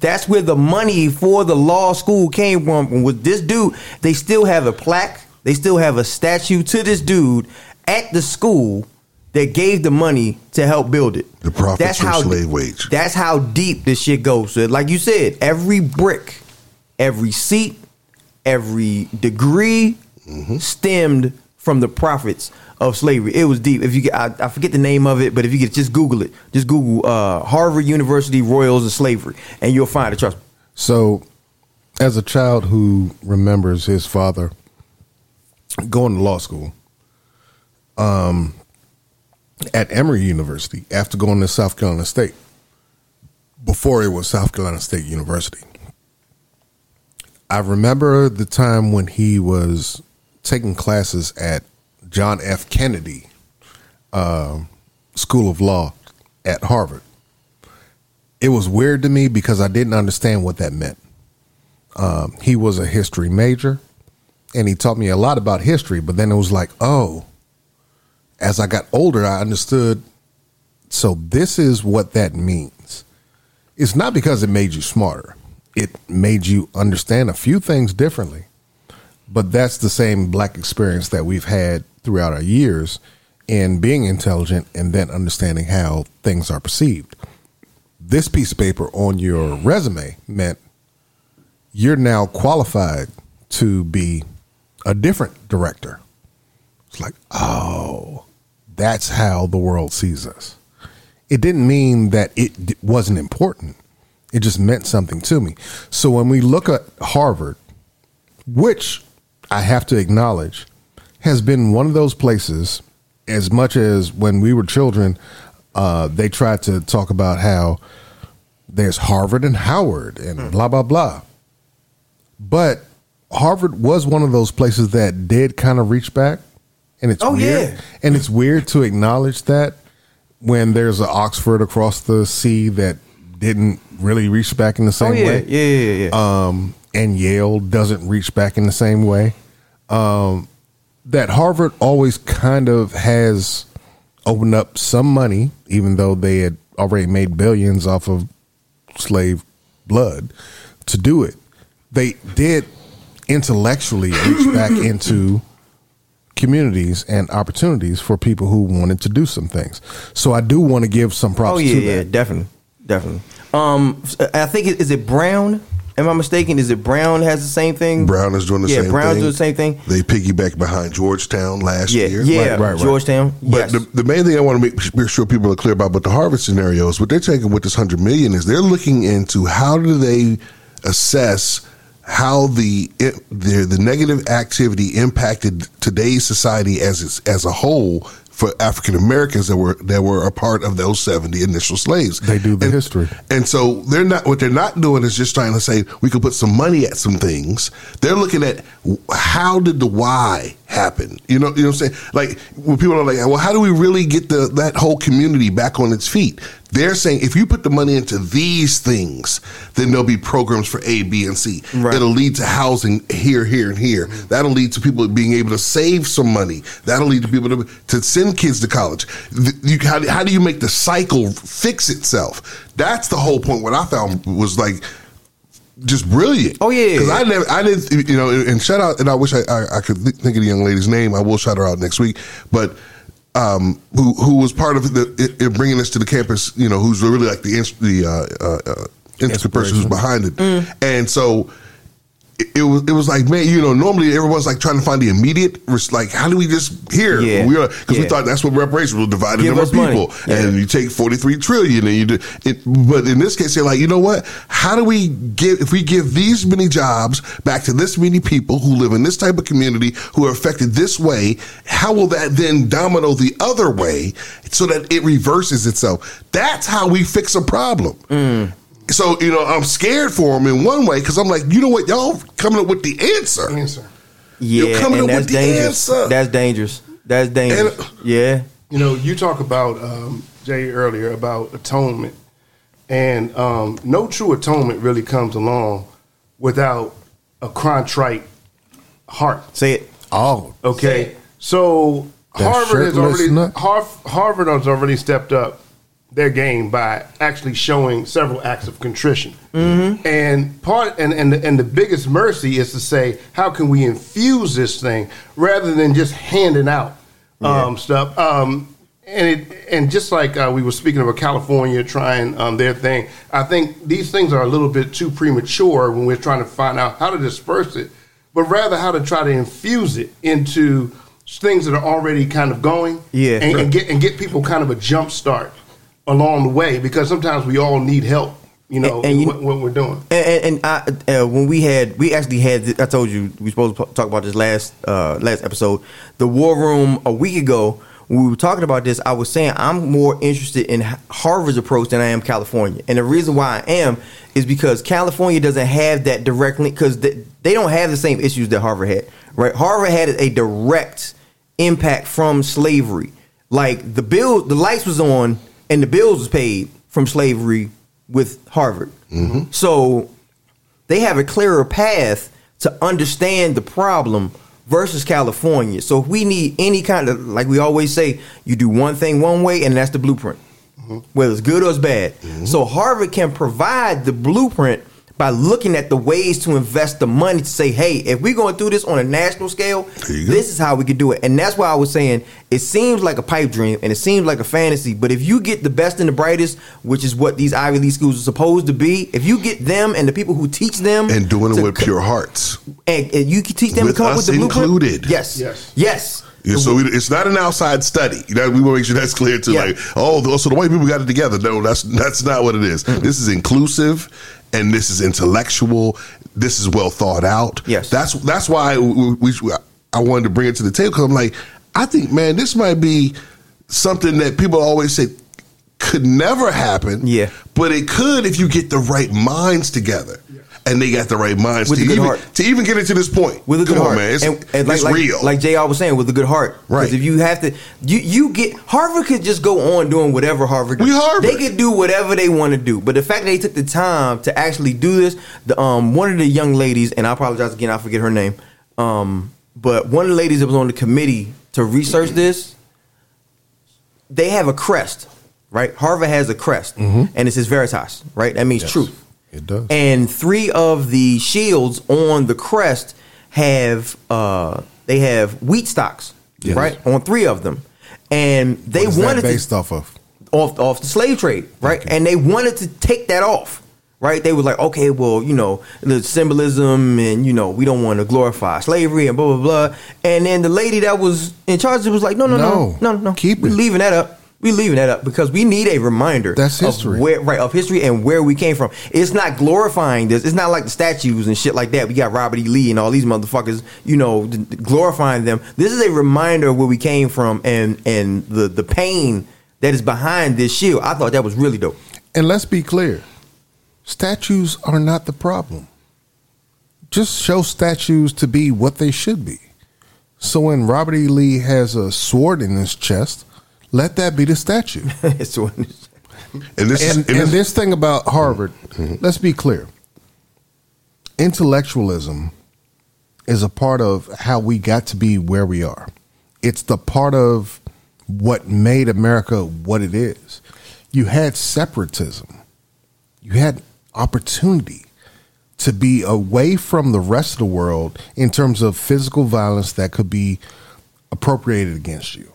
That's where the money for the law school came from. And with this dude, they still have a plaque. They still have a statue to this dude at the school that gave the money to help build it. The profits from slave wage. That's how deep this shit goes. So like you said, every brick, every seat, every degree Mm-hmm. stemmed from the profits of slavery. It was deep. If you, get, I, I forget the name of it, but if you could just Google it, just Google uh, Harvard University Royals of Slavery, and you'll find it. Trust me. So, as a child who remembers his father going to law school, um, at Emory University after going to South Carolina State, before it was South Carolina State University, I remember the time when he was taking classes at John F. Kennedy uh, School of Law at Harvard. It was weird to me because I didn't understand what that meant. Um, he was a history major, and he taught me a lot about history. But then it was like, oh, as I got older, I understood. So this is what that means. It's not because it made you smarter. It made you understand a few things differently. But that's the same black experience that we've had throughout our years in being intelligent and then understanding how things are perceived. This piece of paper on your resume meant you're now qualified to be a different director. It's like, oh, that's how the world sees us. It didn't mean that it wasn't important. It just meant something to me. So when we look at Harvard, which I have to acknowledge has been one of those places, as much as when we were children, uh, they tried to talk about how there's Harvard and Howard and blah, blah, blah. But Harvard was one of those places that did kind of reach back. And it's Oh, weird. yeah. And it's weird to acknowledge that when there's an Oxford across the sea that didn't really reach back in the same Oh yeah, way yeah, yeah, yeah. um, and Yale doesn't reach back in the same way. Um, that Harvard always kind of has opened up some money, even though they had already made billions off of slave blood, to do it. They did intellectually reach back into communities and opportunities for people who wanted to do some things. So I do want to give some props oh yeah, to yeah, definitely, definitely. Um, I think it, is it Brown? Am I mistaken? Is it Brown has the same thing? Brown is doing the yeah, same Brown's thing. doing the same thing. They piggyback behind Georgetown last Yeah, year. yeah, Right, right, right. Georgetown. But yes. the, the main thing I want to make, make sure people are clear about, but the Harvard scenario is what they're taking with this hundred million is they're looking into how do they assess how the the the negative activity impacted today's society as its, as a whole for African Americans that were that were a part of those seventy initial slaves. They do the And- history. and so they're not what they're not doing is just trying to say we could put some money at some things. They're looking at how did the why happen. You know, you know what I'm saying? Like when people are like, well, how do we really get the that whole community back on its feet? They're saying if you put the money into these things, then there'll be programs for A, B, and C. Right. It'll lead to housing here, here, and here. Mm-hmm. That'll lead to people being able to save some money. That'll lead to people to, to send kids to college. You, how, how do you make the cycle fix itself? That's the whole point. What I found was like just brilliant. Oh, yeah. because I never, I didn't, you know, and shout out, and I wish I, I, I could think of the young lady's name. I will shout her out next week, but. Um, who who was part of the it, it bringing us to the campus? You know, who's really like the the uh, uh, uh, person who's behind it, Mm. and so it, it was it was like man, you know, normally everyone's like trying to find the immediate, like how do we just here? Yeah. We are because we thought that's what reparations will divide the Give number of people. Yeah. and you take forty three trillion, and you do it. But in this case, they're like, you know what? How do we give if we give these many jobs back to this many people who live in this type of community who are affected this way? How will that then domino the other way so that it reverses itself? That's how we fix a problem. Mm. So you know, I'm scared for him in one way because I'm like, you know what, y'all coming up with the answer. Answer. yeah, you're coming and up that's with the dangerous. answer. That's dangerous. That's dangerous. And- yeah. You know, you talk about um, Jay earlier about atonement, and um, no true atonement really comes along without a contrite heart. Say it. Oh, Okay, so That Harvard has already nut? Harvard has already stepped up their game by actually showing several acts of contrition. Mm-hmm. And part and, and and the biggest mercy is to say, how can we infuse this thing rather than just handing out um, stuff? Um, and it and just like uh, we were speaking about California trying um, their thing, I think these things are a little bit too premature when we're trying to find out how to disperse it, but rather how to try to infuse it into things that are already kind of going, Yeah. and, and get and get people kind of a jump start along the way because sometimes we all need help, you know, And- and you- what, what we're doing. And, and, I, uh, when we had, we actually had, I told you we supposed to talk about this last uh, last episode. The war room a week ago. When we were talking about this, I was saying I'm more interested in Harvard's approach than I am California, and the reason why I am is because California doesn't have that direct link because they, they don't have the same issues that Harvard had. Right? Harvard had a direct impact from slavery like the bill, the lights was on, and the bills was paid from slavery with Harvard. Mm-hmm. So they have a clearer path to understand the problem versus California. So if we need any kind of like we always say, you do one thing one way, and that's the blueprint, mm-hmm. whether it's good or it's bad. Mm-hmm. So Harvard can provide the blueprint by looking at the ways to invest the money to say, hey, if we're going to do this on a national scale, you go. this is how we could do it. And that's why I was saying it seems like a pipe dream and it seems like a fantasy. But if you get the best and the brightest, which is what these Ivy League schools are supposed to be, if you get them and the people who teach them and doing it with co- pure hearts. and, and you can teach them With to come up with the blueprint. included. Yes. Yes. Yes. Yeah, so we, it's not an outside study. You know, we want to make sure that's clear too. Yeah. Like, oh, the- so the white people got it together. No, that's that's not what it is. This is inclusive, and this is intellectual. This is well thought out. Yes. that's that's why we, we, I wanted to bring it to the table. Cause I'm like, I think, man, this might be something that people always say could never happen. Yeah. but it could if you get the right minds together. And they got the right minds With to a good even, heart. to even get it to this point. with a good Come heart, on, man. It's, and, and like, it's like, real. Like Jr. was saying, with a good heart, Right. If you have to, you you get Harvard could just go on doing whatever Harvard. We does. Harvard. They could do whatever they want to do, but the fact that they took the time to actually do this, the um one of the young ladies, and I apologize again, I forget her name, um, but one of the ladies that was on the committee to research this, they have a crest, right? Harvard has a crest, and it says Veritas, right? That means Yes, truth. it does. And three of the shields on the crest have uh they have wheat stocks, Yes. right? On three of them. And they What is that wanted based to off of. off off the slave trade, right? And they wanted to take that off. Right, they were like, okay, well, you know, the symbolism, and you know, we don't want to glorify slavery, and blah blah blah. And then the lady that was in charge was like, no, no, no, No. no, no, Keep we it. leaving that up. We leaving that up because we need a reminder. That's of history. where, right? Of history and where we came from. It's not glorifying this. It's not like the statues and shit like that. We got Robert E. Lee and all these motherfuckers, you know, glorifying them. This is a reminder of where we came from and and the the pain that is behind this shield. I thought that was really dope. And let's be clear statues are not the problem. Just show statues to be what they should be. So when Robert E. Lee has a sword in his chest, let that be the statue. It's one- and this and, is, and and this, this thing about Harvard, mm-hmm. let's be clear. Intellectualism is a part of how we got to be where we are. It's the part of what made America what it is. You had separatism. You had opportunity to be away from the rest of the world in terms of physical violence that could be appropriated against you.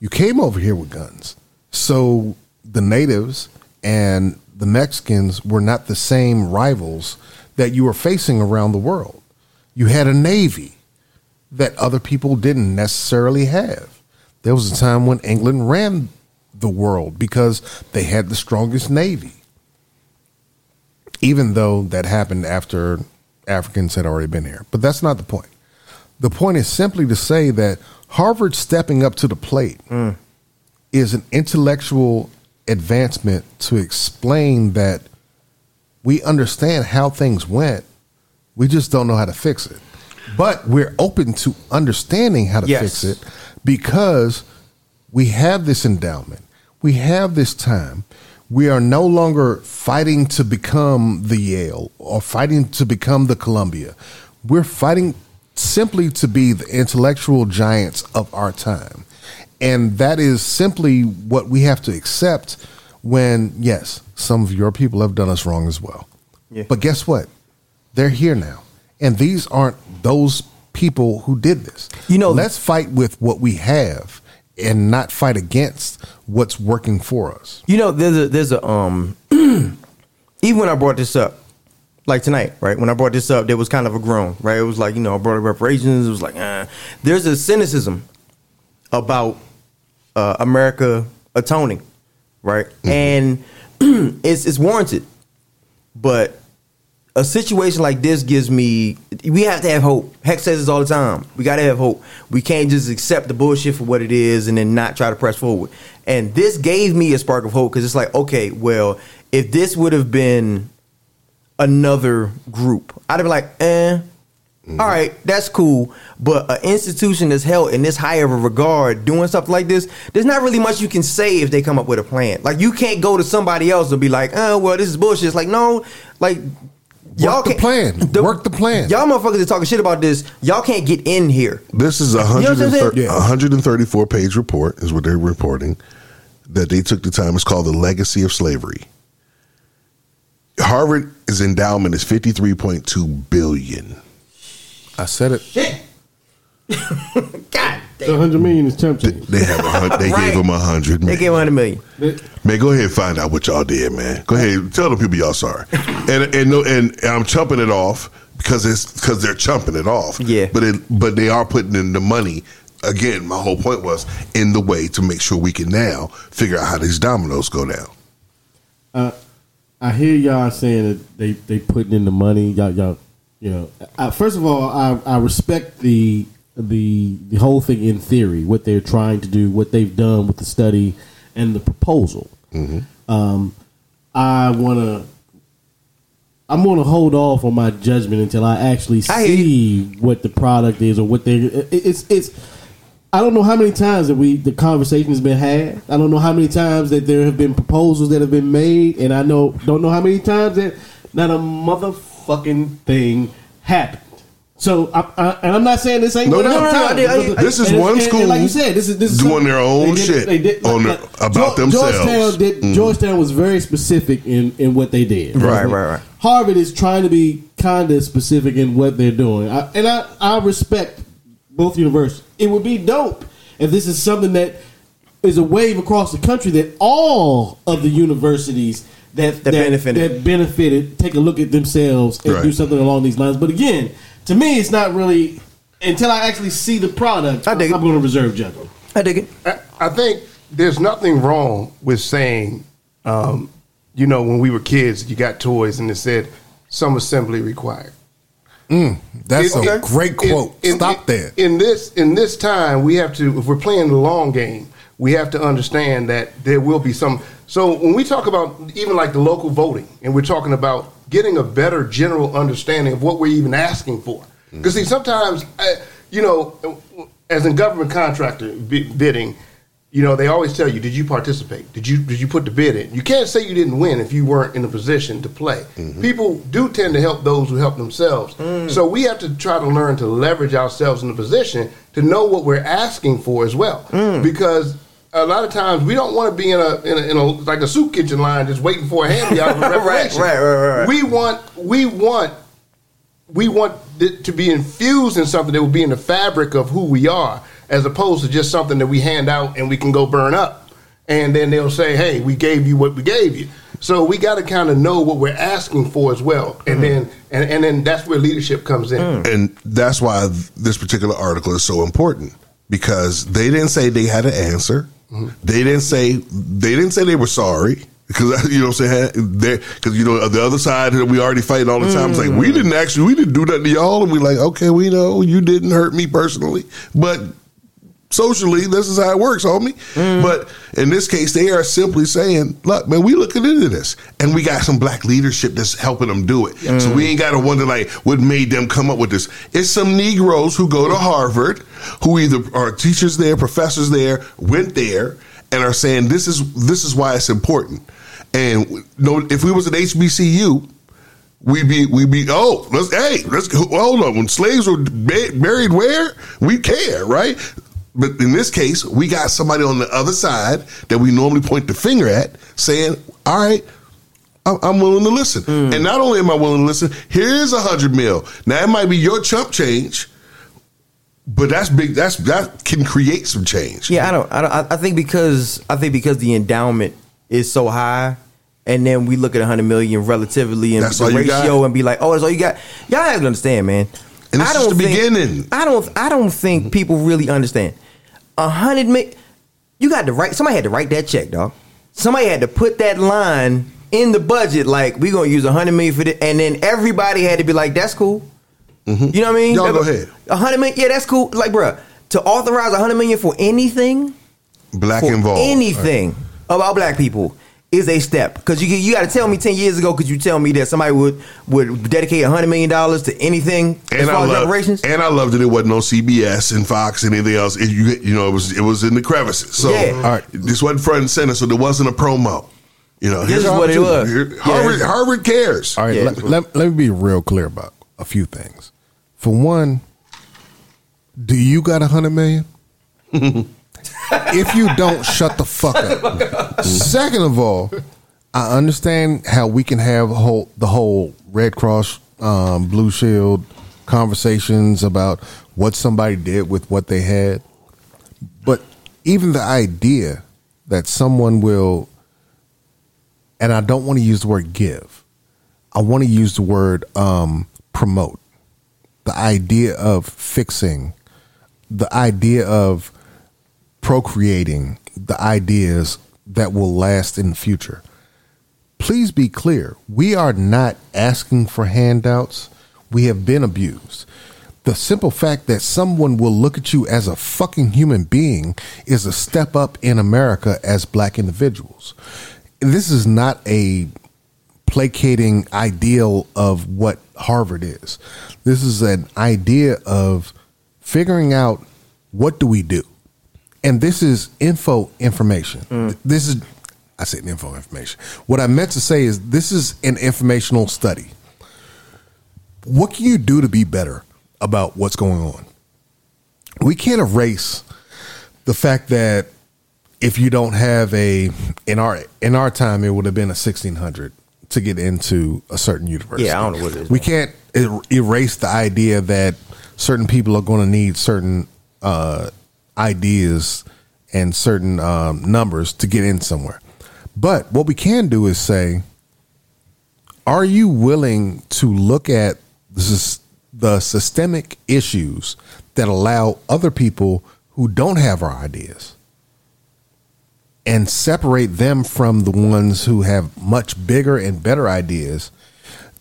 You came over here with guns. So the natives and the Mexicans were not the same rivals that you were facing around the world. You had a navy that other people didn't necessarily have. There was a time when England ran the world because they had the strongest navy. Even though that happened after Africans had already been here. But that's not the point. The point is simply to say that Harvard stepping up to the plate mm. is an intellectual advancement to explain that we understand how things went. We just don't know how to fix it. But we're open to understanding how to Yes. fix it because we have this endowment. We have this time. We are no longer fighting to become the Yale or fighting to become the Columbia. We're fighting simply to be the intellectual giants of our time. And that is simply what we have to accept when, yes, some of your people have done us wrong as well. Yeah. But guess what? They're here now. And these aren't those people who did this. You know- let's fight with what we have and not fight against what's working for us. You know, there's a there's a um even when I brought this up, like tonight, right? When I brought this up, there was kind of a groan, right? It was like, you know, I brought up reparations, it was like, uh there's a cynicism about uh America atoning, right? And it's it's warranted. But a situation like this gives me we have to have hope. Hex says this all the time. We gotta have hope. We can't just accept the bullshit for what it is and then not try to press forward. And this gave me a spark of hope because it's like, okay, well, if this would have been another group, I'd be like, eh, All right, that's cool. But an institution that's held in this high of a regard doing something like this, there's not really much you can say if they come up with a plan. Like you can't go to somebody else and be like, oh well, this is bullshit. It's like, no, like y'all the can't plan. Work the plan. Y'all motherfuckers are talking shit about this. Y'all can't get in here. This is a know what I'm 130 saying? a 134 page report is what they're reporting that they took the time. It's called the legacy of slavery. Harvard's endowment is 53.2 billion. I said it. God So damn. 100 million is chump change. They have a hun- they Right. gave them a hundred. They gave 100 million. Man, go ahead and find out what y'all did, man. Go ahead, tell the people y'all sorry. And and no, and, and I'm chumping it off because it's because they're chumping it off. Yeah. but it but they are putting in the money. Again, my whole point was in the way to make sure we can now figure out how these dominoes go down. Uh, I hear y'all saying that they they putting in the money. Y'all, y'all, you know. I, first of all, I, I respect the the the whole thing in theory, what they're trying to do, what they've done with the study and the proposal. Um, I want to. I'm going to hold off on my judgment until I actually I see what the product is or what they. it- It's it's. I don't know how many times that we the conversation has been had. I don't know how many times that there have been proposals that have been made, and I know don't know how many times that not a motherfucking thing happened. So, I, I, and I'm not saying this ain't No, going no, no, no, I did- I did- This is one and- and school like you said, this is this is doing something- their own they shit on their- about themselves. Georgetown did. Mhm. Georgetown was very specific in in what they did. Right, right, right. Harvard is trying to be kind of specific in what they're doing, I, and I I respect both universities. It would be dope if this is something that is a wave across the country that all of the universities that That benefited. that benefited take a look at themselves and Right. do something along these lines. But again, to me, it's not really until I actually see the product. I dig it. I'm going to reserve judgment. I dig it. I, I think there's nothing wrong with saying, um, you know, when we were kids, you got toys and it said some assembly required. That's In- a great quote. Stop there. In this in this time, we have to if we're playing the long game, we have to understand that there will be some. So when we talk about even like the local voting, and we're talking about getting a better general understanding of what we're even asking for, because see sometimes, uh, you know, as a government contractor bi- bidding. You know, they always tell you, "Did you participate? Did you did you put the bid in?" You can't say you didn't win if you weren't in a position to play. Mm-hmm. People do tend to help those who help themselves. Mm. So we have to try to learn to leverage ourselves in a position to know what we're asking for as well, mm. because a lot of times we don't want to be in a, in a in a like a soup kitchen line just waiting for a hand out of a Right, right, right, right. We want we want we want it to be infused in something that will be in the fabric of who we are, as opposed to just something that we hand out and we can go burn up. And then they'll say, "Hey, we gave you what we gave you." So we got to kind of know what we're asking for as well, and then and, and then that's where leadership comes in. Hmm. And that's why this particular article is so important because they didn't say they had an answer. Mm-hmm. They didn't say they didn't say they were sorry because you know what I'm saying because you know the other side that we already fight all the time. It's like we mm. didn't actually we didn't do nothing to y'all, and we like okay we know you didn't hurt me personally, but socially this is how it works, homie. Mm-hmm. But in this case, they are simply saying, look, man, we looking into this, and we got some black leadership that's helping them do it. So mm. we ain't got to wonder like what made them come up with this. It's some Negroes who go to Harvard, who either are teachers there, professors there, went there, and are saying this is this is why it's important. And you know, if we was at HBCU, we be we be oh let's hey let's hold on when slaves were buried where we care right but in this case we got somebody on the other side that we normally point the finger at saying all right I'm willing to listen, hmm. and not only am I willing to listen. Here's a hundred mil. Now it might be your chump change, but that's big. That's that can create some change. Yeah, I don't. I don't. I- think because I think because the endowment is so high, and then we look at a 100 million relatively and That's the ratio and be like, oh, that's all you got. Y'all have to understand, man. And this I is don't the think- beginning. I don't. I don't think people really understand. A hundred million. You got to write. Somebody had to write that check, dog. Somebody had to put that line in the budget. Like we gonna use a hundred million for this, and then everybody had to be like, "That's cool." You know what I mean? Mm-hmm. Y'all go ahead. A hundred million. Yeah, that's cool. Like, bruh, to authorize a hundred million for anything Black for involved. anything about black people is a step because you you got to tell me ten years ago. Could you tell me that somebody would would dedicate hundred million dollars to anything as And far I as love, reparations? and I loved that it wasn't on CBS and Fox and anything else. It, you, you know, it was it was in the crevices. So Yeah. All right. this wasn't front and center. So there wasn't a promo. You know, This is what it opportunity. was. Here- Yeah. Harvard, Harvard cares. All right, Yeah. let, let, let me be real clear about a few things. For one, do you got a hundred million? if you don't, shut the fuck up. Second of all, I understand how we can have whole, the whole Red Cross, um, Blue Shield conversations about what somebody did with what they had, but even the idea that someone will, and I don't want to use the word give. I want to use the word um, promote. The idea of fixing, the idea of procreating, the ideas that will last in the future. Please be clear. We are not asking for handouts. We have been abused. The simple fact that someone will look at you as a fucking human being is a step up in America as black individuals. This is not a placating ideal of what Harvard is. This is an idea of figuring out what do we do. And this is info information. This is I said info information. What I meant to say is this is an informational study. What can you do to be better about what's going on? We can't erase the fact that if you don't have a in our in our time it would have been a 1600 to get into a certain university. Yeah, I don't know what it is We can't er- erase the idea that certain people are going to need certain uh, ideas and certain um, numbers to get in somewhere. But what we can do is say, are you willing to look at this, the systemic issues that allow other people who don't have our ideas and separate them from the ones who have much bigger and better ideas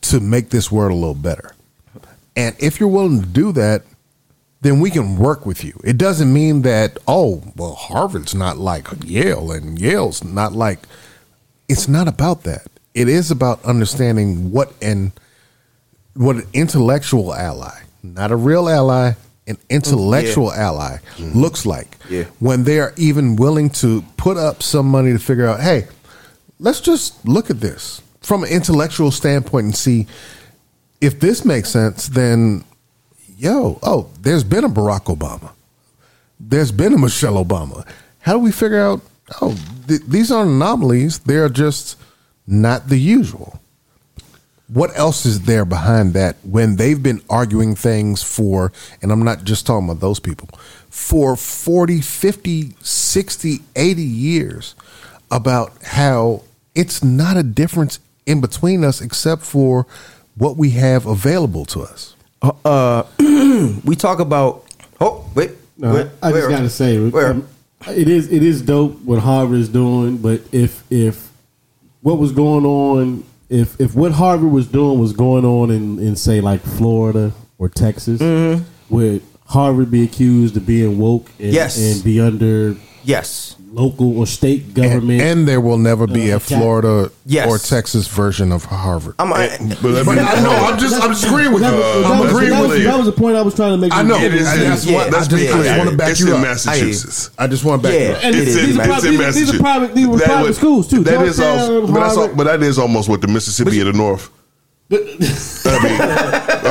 to make this world a little better? And if you're willing to do that, then we can work with you. It doesn't mean that, oh, well, Harvard's not like Yale and Yale's not like. It's not about that. It is about understanding what an what an intellectual ally, not a real ally, an intellectual ally mm-hmm. looks like. Yeah. When they're even willing to put up some money to figure out, hey, let's just look at this from an intellectual standpoint and see if this makes sense, then yo, oh, there's been a Barack Obama. There's been a Michelle Obama. How do we figure out, oh, th- these aren't anomalies. They're just not the usual. What else is there behind that when they've been arguing things for, and I'm not just talking about those people, for 40, 50, 60, 80 years about how it's not a difference in between us except for what we have available to us. Uh, we talk about. Oh wait, No, wait, I just where? gotta say, um, it is it is dope what Harvard is doing. But if if what was going on, if if what Harvard was doing was going on in in say like Florida or Texas, Mm-hmm. would Harvard be accused of being woke and, Yes. and be under yes, local or state government? and there will never be Uh, a. Florida Yes. or Texas version of Harvard. I'm. I, But, let me- I know, I'm just I'm just agreeing with you. That was- I'm agreeing that with you. That was the point I was trying to make. I know. It is. And that's Yeah, what I just, be I just want to back it's you in up. Massachusetts. I just want to back Yeah. you up. And It's it is. in, These are it's private- in these are- these are private- these were private would- schools, too. That is also, but that's but that is almost what the Mississippi of the North. But I mean,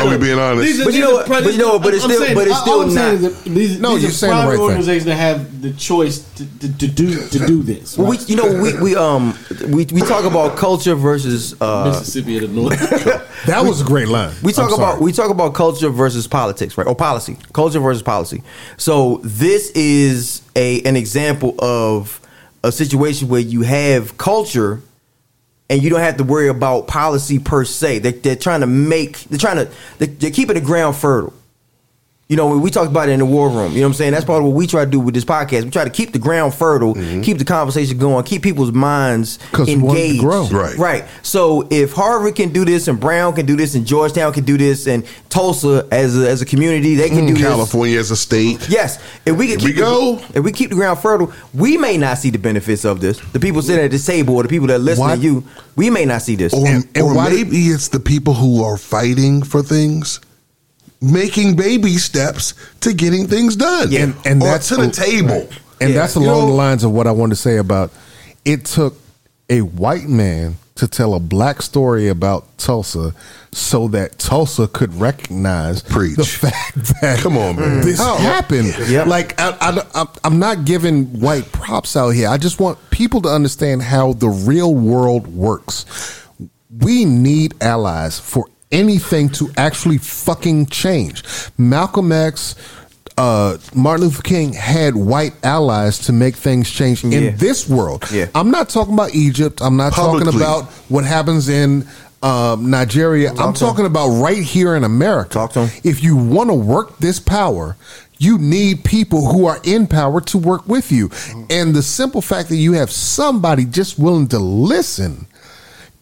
are we being honest? These are- But you know are but you know but it's I'm still- saying- but it's all still I'm saying not- is that these, No, these you're are saying the private right thing. organizations that have the choice to, to, to do to do this. well, we, you know, we we um we we talk about culture versus uh Mississippi of the North. That was a great line. we talk about we talk about culture versus politics, right? Or policy, culture versus policy. So this is a an example of a situation where you have culture, and you don't have to worry about policy per se. They, they're trying to make they're trying to they're, they're keeping the ground fertile. You know, when we talked about it in the war room. You know what I'm saying? That's part of what we try to do with this podcast. We try to keep the ground fertile, mm-hmm. keep the conversation going, keep people's minds 'Cause we want it to engaged. grow. Right. Right. So if Harvard can do this and Brown can do this and Georgetown can do this and Tulsa as a, as a community, they can mm, do this. California as a state. Yes, if we can Here we keep the- if we keep the ground fertile, we may not see the benefits of this. The people sitting at the table or the people that listen Why- to you, we may not see this. Or, And- and or maybe it's the people who are fighting for things, making baby steps to getting things done. Yeah. And- and or that's- to the table. And Yeah. that's You along know- the lines of what I wanted to say about it took a white man to tell a black story about Tulsa so that Tulsa could recognize Preach. the fact that Come on, man. this Oh. happened. Yep. Like I, I, I'm- I'm not giving white props out here. I just want people to understand how the real world works. We need allies for anything to actually fucking change. Malcolm X, uh, Martin Luther King had white allies to make things change Yeah. in this world. Yeah. I'm not talking about Egypt. I'm not talking about what happens in um, Nigeria. I'm talking about right here in America. Talk. If you want to work this power, you need people who are in power to work with you. And the simple fact that you have somebody just willing to listen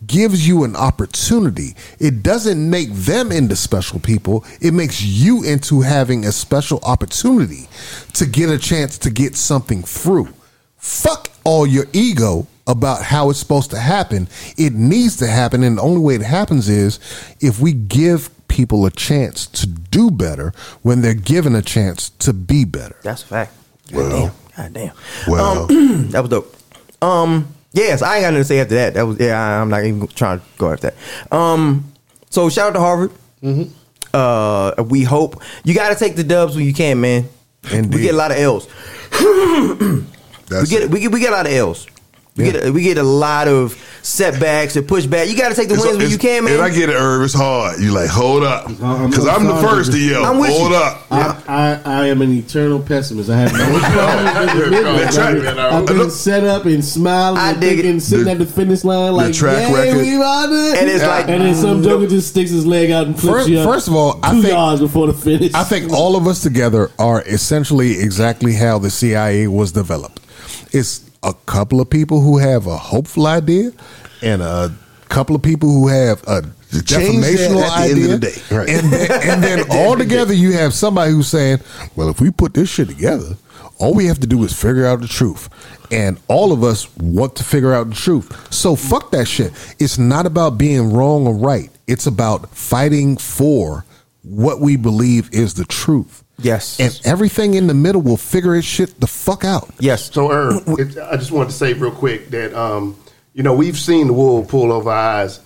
gives you an opportunity. It doesn't make them into special people. It makes you into having a special opportunity to get a chance to get something through. Fuck all your ego about how it's supposed to happen. It needs to happen. And the only way it happens is if we give people a chance to do better when they're given a chance to be better. That's a fact. God Well. damn. God damn. Well. Um, that was dope. Um, yes, I ain't got nothing to say after that. That was yeah. I- I'm not even trying to go after that. Um, so shout out to Harvard. Uh, we hope you got to take the dubs when you can, man. Indeed. We get a lot of L's. That's we get it. we get we get a lot of L's. We Yeah. get a, we get a lot of setbacks and pushback. You got to take the It's- wins when you can, man. And I get it, Irv. It's hard. You like, hold up. I'm- Because I'm I'm, the first to yell. I'm with hold you. up. I, I, I am an eternal pessimist. I have no problem in the middle. Track- I've been- I've been set up and smiling I and dig it. sitting The- at the finish line like, track yeah, record. we about it. And it's like- and then some joker just sticks his leg out and flips First- you up first of all, two I think- yards before the finish. I think all of us together are essentially exactly how the CIA was developed. It's a couple of people who have a hopeful idea and a couple of people who have a defamational at the end of idea. the day. Right. And then, and then all together you have somebody who's saying, well, if we put this shit together, all we have to do is figure out the truth. And all of us want to figure out the truth. So fuck that shit. It's not about being wrong or right. It's about fighting for what we believe is the truth. Yes. And everything in the middle will figure its shit the fuck out. yes. So, Irv, it, I just wanted to say real quick that um, you know we've seen the wool pull over our eyes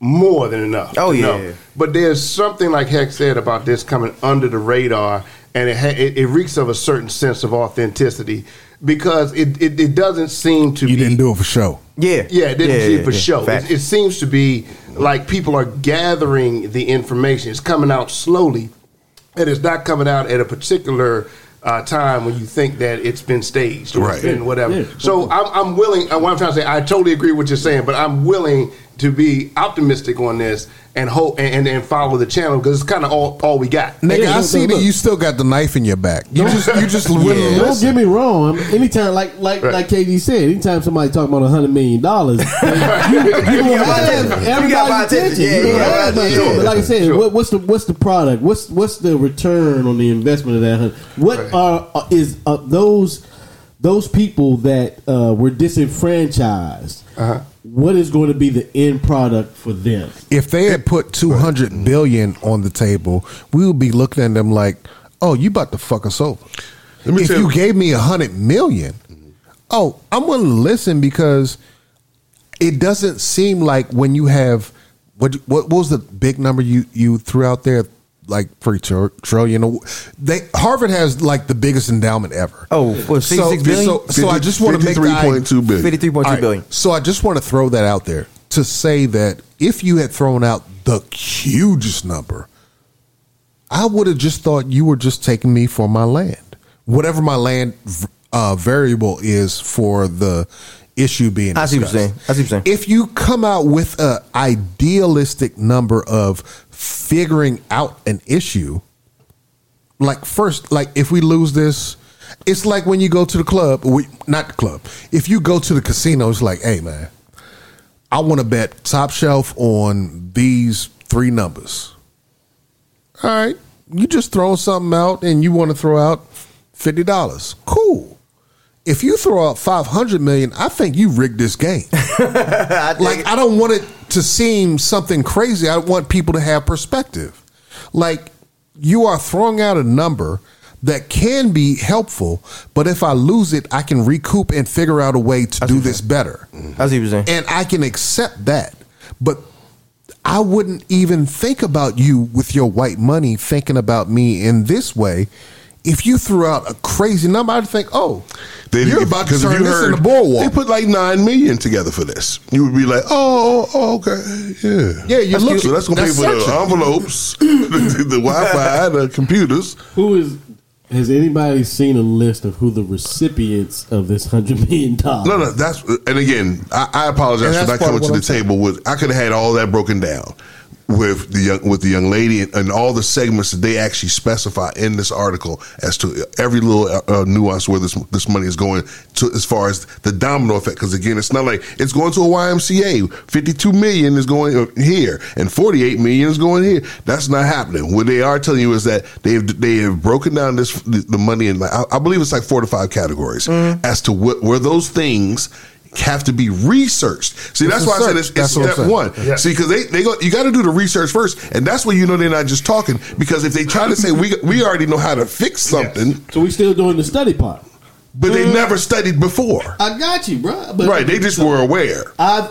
more than enough. Oh, you know. yeah. But there's something like Hex said about this coming under the radar, and it ha- it, it reeks of a certain sense of authenticity because it it, it doesn't seem to You be didn't do it for show. Yeah. yeah, it didn't Yeah, see yeah, for yeah. show. It, it seems to be like people are gathering the information. It's coming out slowly, and it's not coming out at a particular uh, time when you think that it's been staged or Right. it's been whatever. Yeah. So I'm, I'm willing. uh, What I'm trying to say, I totally agree with what you're saying, but I'm willing to be optimistic on this and hope and, and, and follow the channel because it's kind of all, all we got. Nigga, Yeah, I see that you still got the knife in your back. You just you just willing to Don't get me wrong. I mean, anytime, like like Right. like KD said, anytime somebody talking about a hundred million dollars, you, you gonna got my attention. have You got my everybody's attention. attention. Yeah, You you gonna got my have my attention. attention. But like I said, Sure. what, what's the what's the product? What's what's the return on the investment of that? What Right. are uh, is uh, those those people that uh, were disenfranchised? Uh-huh. what is going to be the end product for them? If they had put two hundred billion on the table, we would be looking at them like, "Oh, you about to fuck us over." Let me if tell you you- gave me a hundred million, oh, I'm willing to listen because it doesn't seem like when you have what what was the big number you you threw out there like three tr- trillion they Harvard has like the biggest endowment ever Oh, what, so, 56 billion? so, so I just want to make the i- 53.2 billion. 53.2 all right, billion. So I just want to throw that out there to say that if you had thrown out the hugest number, I would have just thought you were just taking me for my land, whatever my land uh, variable is for the issue being. I see what you're saying. I see what you're saying. If you come out with an idealistic number of figuring out an issue, like first, like if we lose this, it's like when you go to the club. We not the club. If you go to the casino, it's like, hey man, I want to bet top shelf on these three numbers. All right, you just throw something out, and you want to throw out fifty dollars. Cool. If you throw out five hundred million, I think you rigged this game. like I don't want it to seem something crazy. I want people to have perspective. Like you are throwing out a number that can be helpful, but if I lose it, I can recoup and figure out a way to do this better. Mm-hmm. See what you're saying. And I can accept that. But I wouldn't even think about you with your white money thinking about me in this way. If you threw out a crazy number, I'd think, oh, They, you're about to turn you this heard into boardwalk. they put like nine million together for this, you would be like, oh, oh, okay, yeah, Yeah, you That's look- so that's gonna pay for the section. envelopes, the, the Wi-Fi, the computers. Who is? Has anybody seen a list of who the recipients of this hundred million dollars? No, no, that's and again, I, I apologize for not coming to the I'm table with. I could have had all that broken down with the young with the young lady and, and all the segments that they actually specify in this article as to every little uh, uh, nuance where this this money is going to as far as the domino effect. Because again, it's not like it's going to a YMCA. Fifty two million is going here, and forty eight million is going here. That's not happening. What they are telling you is that they've they have broken down this the, the money in like I, I believe it's like four to five categories as to what where those things have to be researched. See, that's It's a why I said it's, it's That's what I'm step one. Yeah. See, because they, they go, you got to do the research first, and that's where you know they're not just talking. Because if they try to say we we already know how to fix something, So we still doing the study part. but they never studied before, I got you, bro. But right? They just were aware. I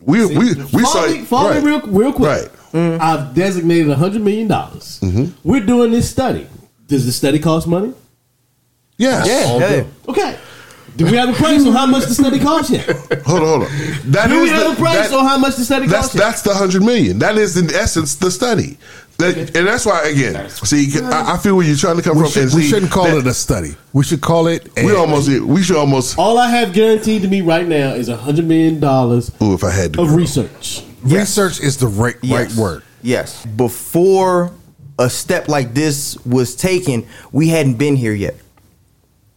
We we we follow saw me, follow right. me real, real quick. Right. Mm-hmm. I've designated hundred million dollars. We're doing this study. Does the study cost money? Yes. Yeah, yeah. Okay. Do we have a price on how much the study costs yet? Hold on, hold on. That Do we have the- a price that- on how much the study That's costs yet? that's the hundred million. That is in essence the study. That, and that's why again, see, I, I feel where you're trying to come we, from. should, and we see shouldn't call that- it a study. We should call it. A, We almost we should almost. All I have guaranteed to me right now is a hundred million dollars Ooh, if I had to. of grow. research. research is the right right word. Yes. Before a step like this was taken, we hadn't been here yet.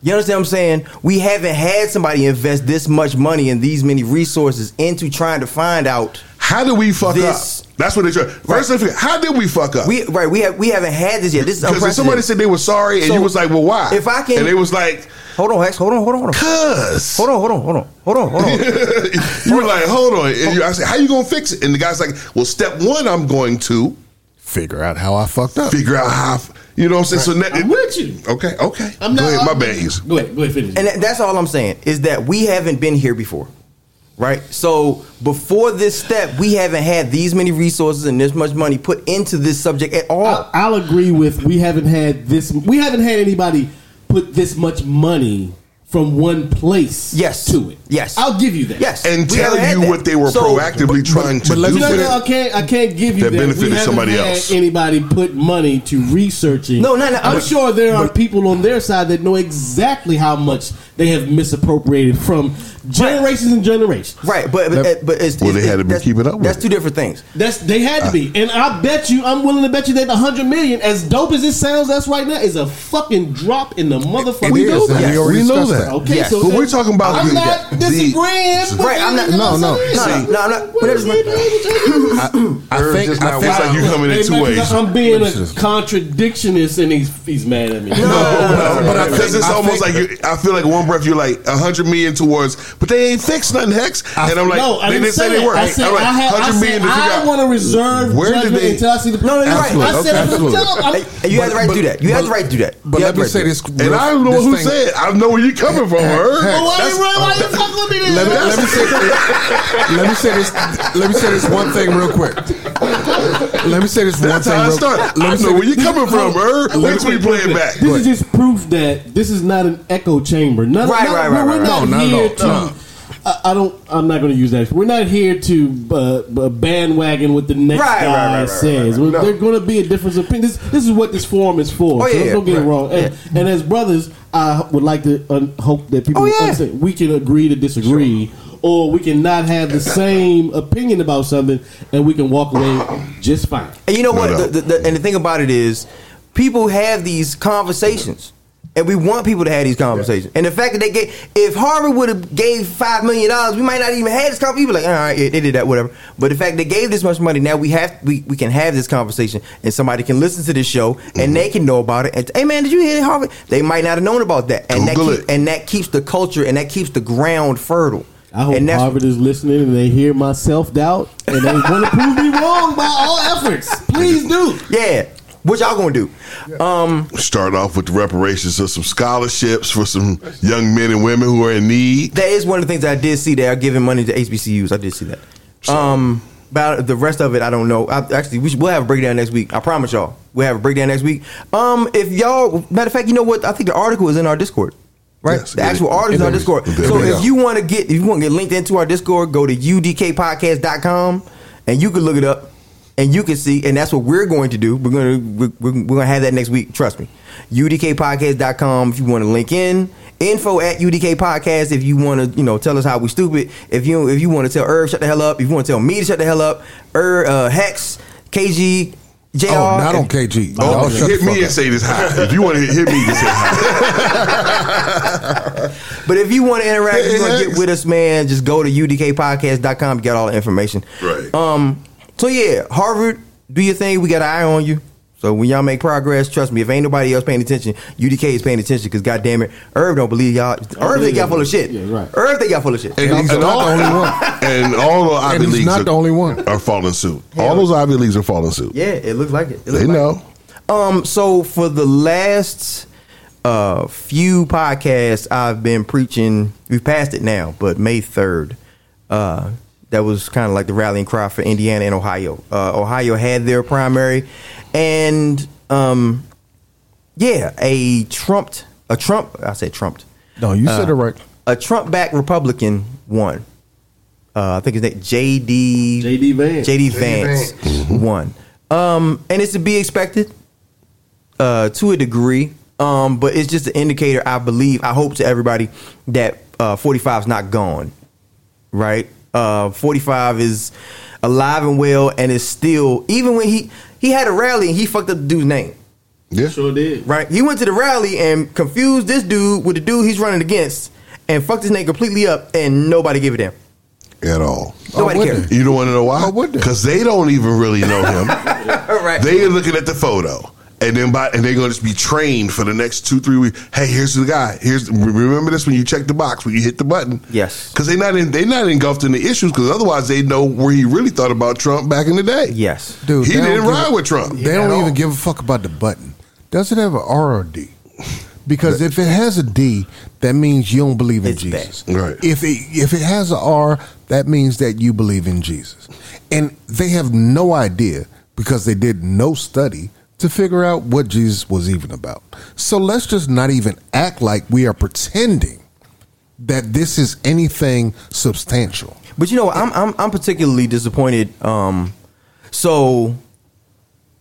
You understand what I'm saying? We haven't had somebody invest this much money and these many resources into trying to find out. How did we fuck This- up? That's what they try. First, let's how did we fuck up? We right. We have we haven't had this yet. This is Because somebody said they were sorry, and So, you was like, "Well, why?" if I can- and they was like, hold on, Hex. Hold on. Hold on. Hold on. "Cause." Hold on. Hold on. Hold on. Hold on. Hold on. you were like, "Hold on," and you, I said, "How you gonna fix it?" And the guy's like, "Well, step one, I'm going to Figure out how I fucked up. figure out how." I- You know what I'm saying? So now, I'm with you. Okay, okay. I'm not. Go ahead, my I'm- bad. Go ahead. Go ahead. Finish. And that's all I'm saying is that we haven't been here before. Right? So before this step, we haven't had these many resources and this much money put into this subject at all. I'll, I'll agree with we haven't had this. We haven't had anybody put this much money from one place. Yes. to it. Yes. I'll give you that. yes. And we tell you that. what they were So- proactively trying to but let do. me No, with no, it. I can't. I can't give you That that. benefited we haven't somebody had else. Anybody put money to researching? No, no, no, I'm but- sure there are people on their side that know exactly how much they have misappropriated from generations and generations. Right, but but, but it's, Well, they had to be that's- keeping up with That's it. two different things. That's they had to be, uh-huh. and I bet you, I'm willing to bet you that the hundred million, as dope as it sounds, that's right now, is a fucking drop in the motherfucking. It is, building. and we Yes. already We know discussed that. Okay, Yes. so But we're talking about I'm the- not the- disagreeing. with Right, I'm not- no, no. I'm No, no, no, I'm not. But that's I Irv think. just I not think It's like you coming in Hey, two man, ways. I'm being a contradictionist, and he's he's mad at me. No, but because it's almost like you, I feel like one breath you're like a hundred million towards, but they ain't fixed nothing, Hex. And I'm like, no, I they didn't didn't say that. they were. I said I'm like, I, had, I, said, million to figure I want to reserve Where did judgment they- until I see the. No, no, you're right. I said it from the Absolutely. top. I'm- Hey, you have the right to do that. You have the right to do that. But let me say this. And I don't know who thing- said. I know where you're coming from, her. Well, why you run? Why you fuck with me? Then? Let me, let me say let me say this let me say this one thing real quick. Let me say this one That's thing. how I real- start. Let me I say know where you this- coming from, her. Wait till we play it back. This is just proof that this is not an echo chamber. None, Right, right, right, we're right, not right. No, here to. No. I, I don't. I'm not going to use that. We're not here to uh, bandwagon what the next Right, right, guy right, right, says. right, right. We're- There's going to be a difference of opinion. This, this is what this forum is for. Oh, so yeah, don't get right. it wrong. And, and as brothers, I would like to un- hope that people Oh, yeah. understand we can agree to disagree. Or we can not have the same opinion about something, and we can walk away just fine. And you know what? no. The, the, the, and the thing about it is, people have these conversations. And we want people to have these conversations. And the fact that they gave, if Harvard would have gave five million dollars, we might not even have this conversation. People like, all right, yeah, they did that, whatever. But the fact they gave this much money, now we have, we, we can have this conversation, and somebody can listen to this show, and mm-hmm. they can know about it. And hey, man, did you hear Harvard? They might not have known about that, and Google that keep, and that keeps the culture and that keeps the ground fertile. I hope and Harvard is listening and they hear my self doubt and they want to prove me wrong by all efforts. Please do. yeah. What y'all gonna do? Um, Start off with the reparations of some scholarships for some young men and women who are in need. that is one of the things I did see. They are giving money to HBCUs. I did see that. Um, about the rest of it, I don't know. I, actually, we should, we'll have a breakdown next week. I promise y'all, we'll have a breakdown next week. Um, if y'all, matter of fact, you know what? I think the article is in our Discord. Right, Yes, the actual is. article is It our. Discord. So if you want to get, if you want to get linked into our Discord, go to udkpodcast.com and you can look it up and you can see, and that's what we're going to do. We're gonna we're, we're we're gonna have that next week. Trust me. udkpodcast.com if you want to link in. Info at UDK Podcast if you want to, you know, tell us how we stupid. If you if you want to tell Irv shut the hell up. If you want to tell me to shut the hell up. Irv, uh, Hex, KG, JR. Oh, not on KG. Oh, Y'all shut hit the fuck me and up. say this high. If you want to hit, hit me and say hi. But if you want to interact, if you want to get with us, man, just go to udkpodcast.com. You got all the information. Right. Um. So yeah, Harvard, do your thing. We got an eye on you. So when y'all make progress, trust me. If ain't nobody else paying attention, UDK is paying attention. Because goddamn it, Irv don't believe y'all. Irv think y'all full of shit. Yeah, right. Irv think y'all full of shit. And, he's and not all, the only one. And all the Ivy And he's leagues not are, the only one. are falling suit. All those Ivy leagues are falling suit. yeah, it looks like it. it looks They like know. It. Um. So for the last uh few podcasts, I've been preaching. We've passed it now, but May third. Uh, that was kind of like the rallying cry for Indiana and Ohio. Uh, Ohio had their primary, and um, yeah, a trumped a Trump. I said trumped. No, you said Uh, it right. A Trump-backed Republican won. Uh, I think his name J.D. J.D. Vance. J.D. Vance won. Um, and it's to be expected uh, to a degree. Um, but it's just an indicator. I believe. I hope to everybody that uh, 45 is not gone. Right. Uh, 45 is alive and well, and is still even when he he had a rally and he fucked up the dude's name. Yeah. Sure did. Right. He went to the rally and confused this dude with the dude he's running against, and fucked his name completely up, and nobody gave a damn. At all. Nobody would cared. You don't want to know why? Why would they? Because they don't even really know him. right. they are looking at the photo. And then by and they're going to just be trained for the next two, three weeks. Hey, here's the guy. Here's remember this when you check the box when you hit the button. Yes. because they're not in, they're not engulfed in the issues. Because otherwise, they know where he really thought about Trump back in the day. yes. Dude, he didn't give ride a- with Trump. They don't all. even give a fuck about the button. Does it have an R or a D? Because if it has a D, that means you don't believe in It's Jesus. bad. Right. If it if it has an R, that means that you believe in Jesus. And they have no idea because they did no study to figure out what Jesus was even about. So let's just not even act like we are pretending that this is anything substantial. But you know, I'm I'm I'm particularly disappointed. Um, so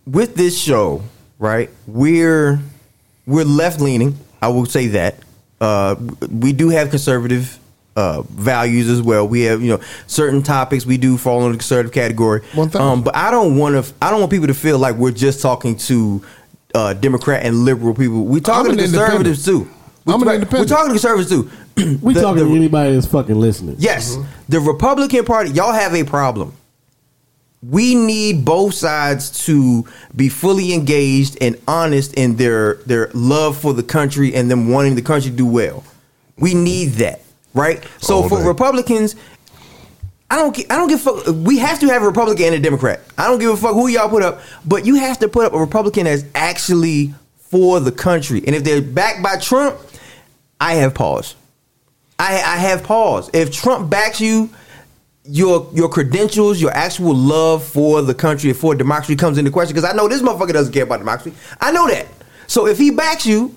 with this show, right? We're we're left leaning. I will say that. Uh, we do have conservative uh, values as well. We have you know certain topics we do fall in the conservative category. One thousand. Um, but I don't want to. I don't want people to feel like we're just talking to uh, Democrat and liberal people. We talking to conservatives too. We- I'm an We're talking to conservatives too. We The- talking the- to anybody that's fucking listening. Yes, the Republican Party, y'all have a problem. We need both sides to be fully engaged and honest in their their love for the country and them wanting the country to do well. We need that, right? So All for day. Republicans, I don't I don't give a fuck. We have to have a Republican and a Democrat. I don't give a fuck who y'all put up, but you have to put up a Republican that's actually for the country. And if they're backed by Trump, I have pause. I, I have pause. If Trump backs you, your your credentials, your actual love for the country and for democracy comes into question. Because I know this motherfucker doesn't care about democracy. I know that. So if he backs you,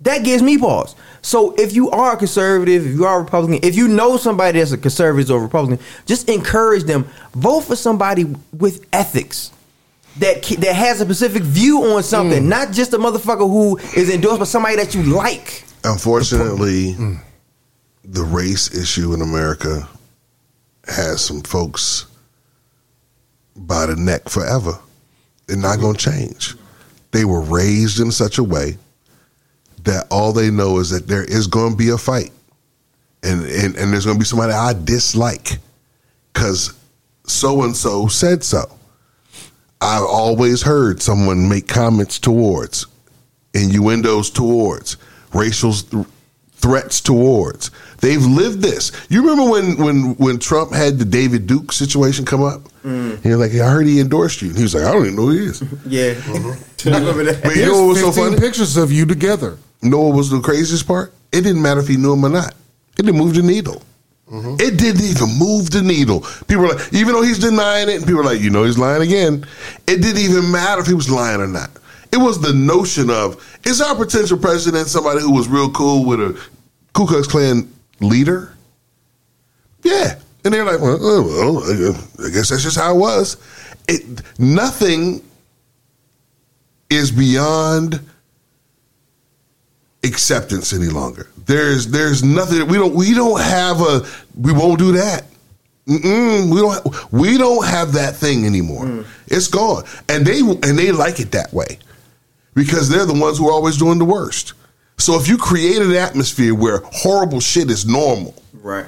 that gives me pause. So if you are a conservative, if you are a Republican, if you know somebody that's a conservative or Republican, just encourage them. Vote for somebody with ethics. That, that has a specific view on something, mm. not just a motherfucker who is endorsed by somebody that you like. Unfortunately, the mm. race issue in America has some folks by the neck forever. They're not going to change. they were raised in such a way that all they know is that there is going to be a fight, and and, and there's going to be somebody I dislike because so and so said so. I've always heard someone make comments towards, innuendos towards, racial th- threats towards. They've lived this. You remember when when when Trump had the David Duke situation come up? Mm. He was like, I heard he endorsed you. And he was like, I don't even know who he is. Yeah. Mm-hmm. I remember that. But you know what was so Here's 15 funny? pictures of you together. What was the craziest part? It didn't matter if he knew him or not. It didn't move the needle. Mm-hmm. It didn't even move the needle. People were like, even though he's denying it, and people were like, you know, he's lying again. It didn't even matter if he was lying or not. It was the notion of is our potential president somebody who was real cool with a Ku Klux Klan leader? Yeah, and they're like, well, oh, well, I guess that's just how it was. It nothing is beyond acceptance any longer. There's there's nothing we don't we don't have a we won't do that. Mm-mm, we don't we don't have that thing anymore. It's gone, and they and they like it that way because they're the ones who are always doing the worst. So if you create an atmosphere where horrible shit is normal, Right.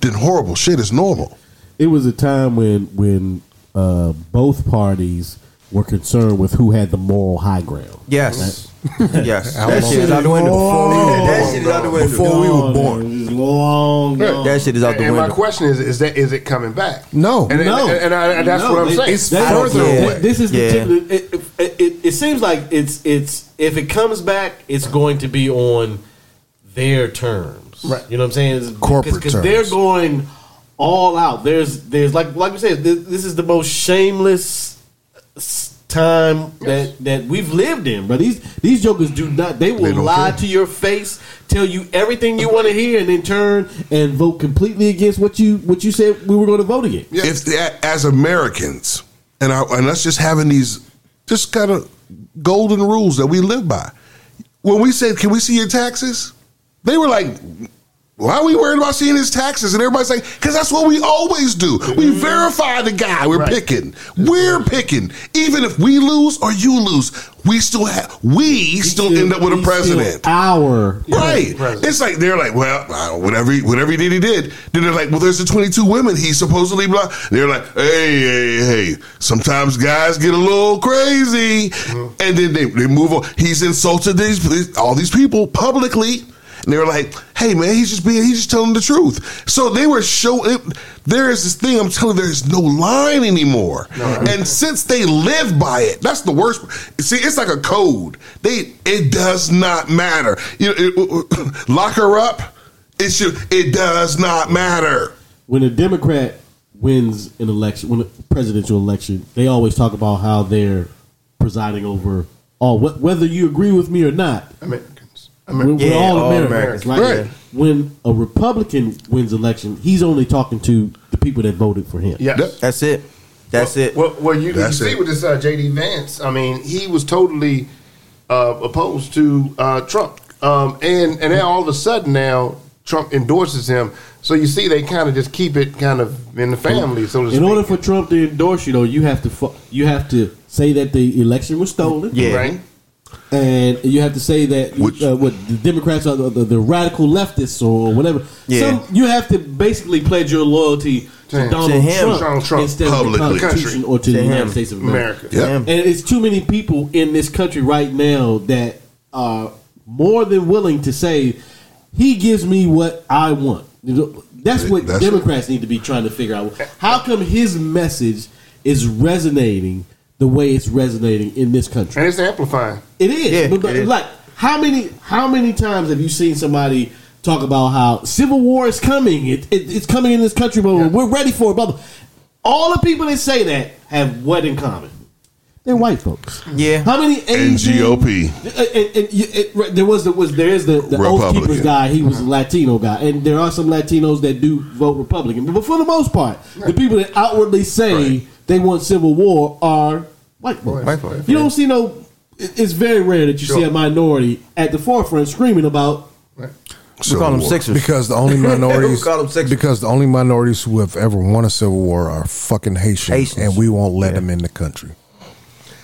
then horrible shit is normal. It was a time when when uh, both parties were concerned with who had the moral high ground. Yes. yes. How That long- shit is out the window. That shit is out the window. Before we were born. It long gone. That shit is out the window. and my question is: Is that is it coming back? No. and, No. and, and, I, and that's No, what I'm saying. it's further yeah. away. This is the tip. It, it, it, it seems like it's it's if it comes back, it's going to be on their terms. Right. You know what I'm saying? It's- Corporate because terms. they're going all out. There's there's like like we said, this, this is the most shameless s- time that that we've lived in. But these these jokers do not. They will They lie care. to your face, tell you everything you want to hear, and then turn and vote completely against what you what you said we were going to vote against. if that, as Americans, and our, and us just having these just kind of golden rules that we live by. When we said, "Can we see your taxes?" They were like, "Why are we worried about seeing his taxes?" And everybody's like, "Because that's what we always do. We mm-hmm. verify the guy we're Right. picking. We're picking. Even if we lose or you lose, we still have. We still end up with a president." Our Right. President. It's like they're like, well, whatever he, whatever he did, he did. Then they're like, well, there's the 22 women he supposedly blah. They're like, hey, hey, hey. Sometimes guys get a little crazy, mm-hmm. and then they, they move on. He's insulted these- all these people publicly. And they were like, "Hey man, he's just being, he's just telling the truth." So they were showing. There is this thing I'm telling. you, There is no line anymore, and since they live by it, that's the worst. See, it's like a code. They it does not matter. You know, it- lock her up. It should. It does not matter. when a Democrat wins an election, when a presidential election, they always talk about how they're presiding over all. Whether you agree with me or not, Americans. we're, Amer- we're Yeah, all all Americans, Americans, right? right. When a Republican wins election, he's only talking to the people that voted for him. yes. Yep. That's it. That's it. Well, well you, you see it. with this uh, J.D. Vance, I mean, he was totally uh, opposed to uh, Trump, um, and and then all of a sudden now Trump endorses him. So you see, they kind of just keep it kind of in the family, so to In speak. order for Trump to endorse you, though, you have to fu- you have to say that the election was stolen. Yeah. right? And you have to say that Which- uh, what the Democrats are the, the, the radical leftists or whatever. Yeah. Some, you have to basically pledge your loyalty to To Donald him. Trump, Donald Trump. instead of the Constitution or to, To the United. States of America. America. Yep. And it's too many people in this country right now that are more than willing to say he gives me what I want. That's what That's Democrats need to be trying to figure out. How come his message is resonating the way it's resonating in this country? And it's amplifying. It is. Yeah, but, but, it is. like how many how many times have you seen somebody talk about how civil war is coming? It, it it's coming in this country, but we're ready for it. Blah, blah. All the people that say that have what in common? They're white folks. Yeah. How many Asian, GOP. Uh, and- and you- it- there was the was there is the, the Oath Keepers guy. He was a Latino guy, and there are some Latinos that do vote Republican. But for the most part, the people that outwardly say Right. They want civil war are white folks. White folks, You don't see no. It's very rare that you see a minority at the forefront screaming about. We call them Sixers. Because the only minorities, We call them Sixers. because the only minorities who have ever won a civil war are fucking Haitians, Haitians. and we won't let them in the country.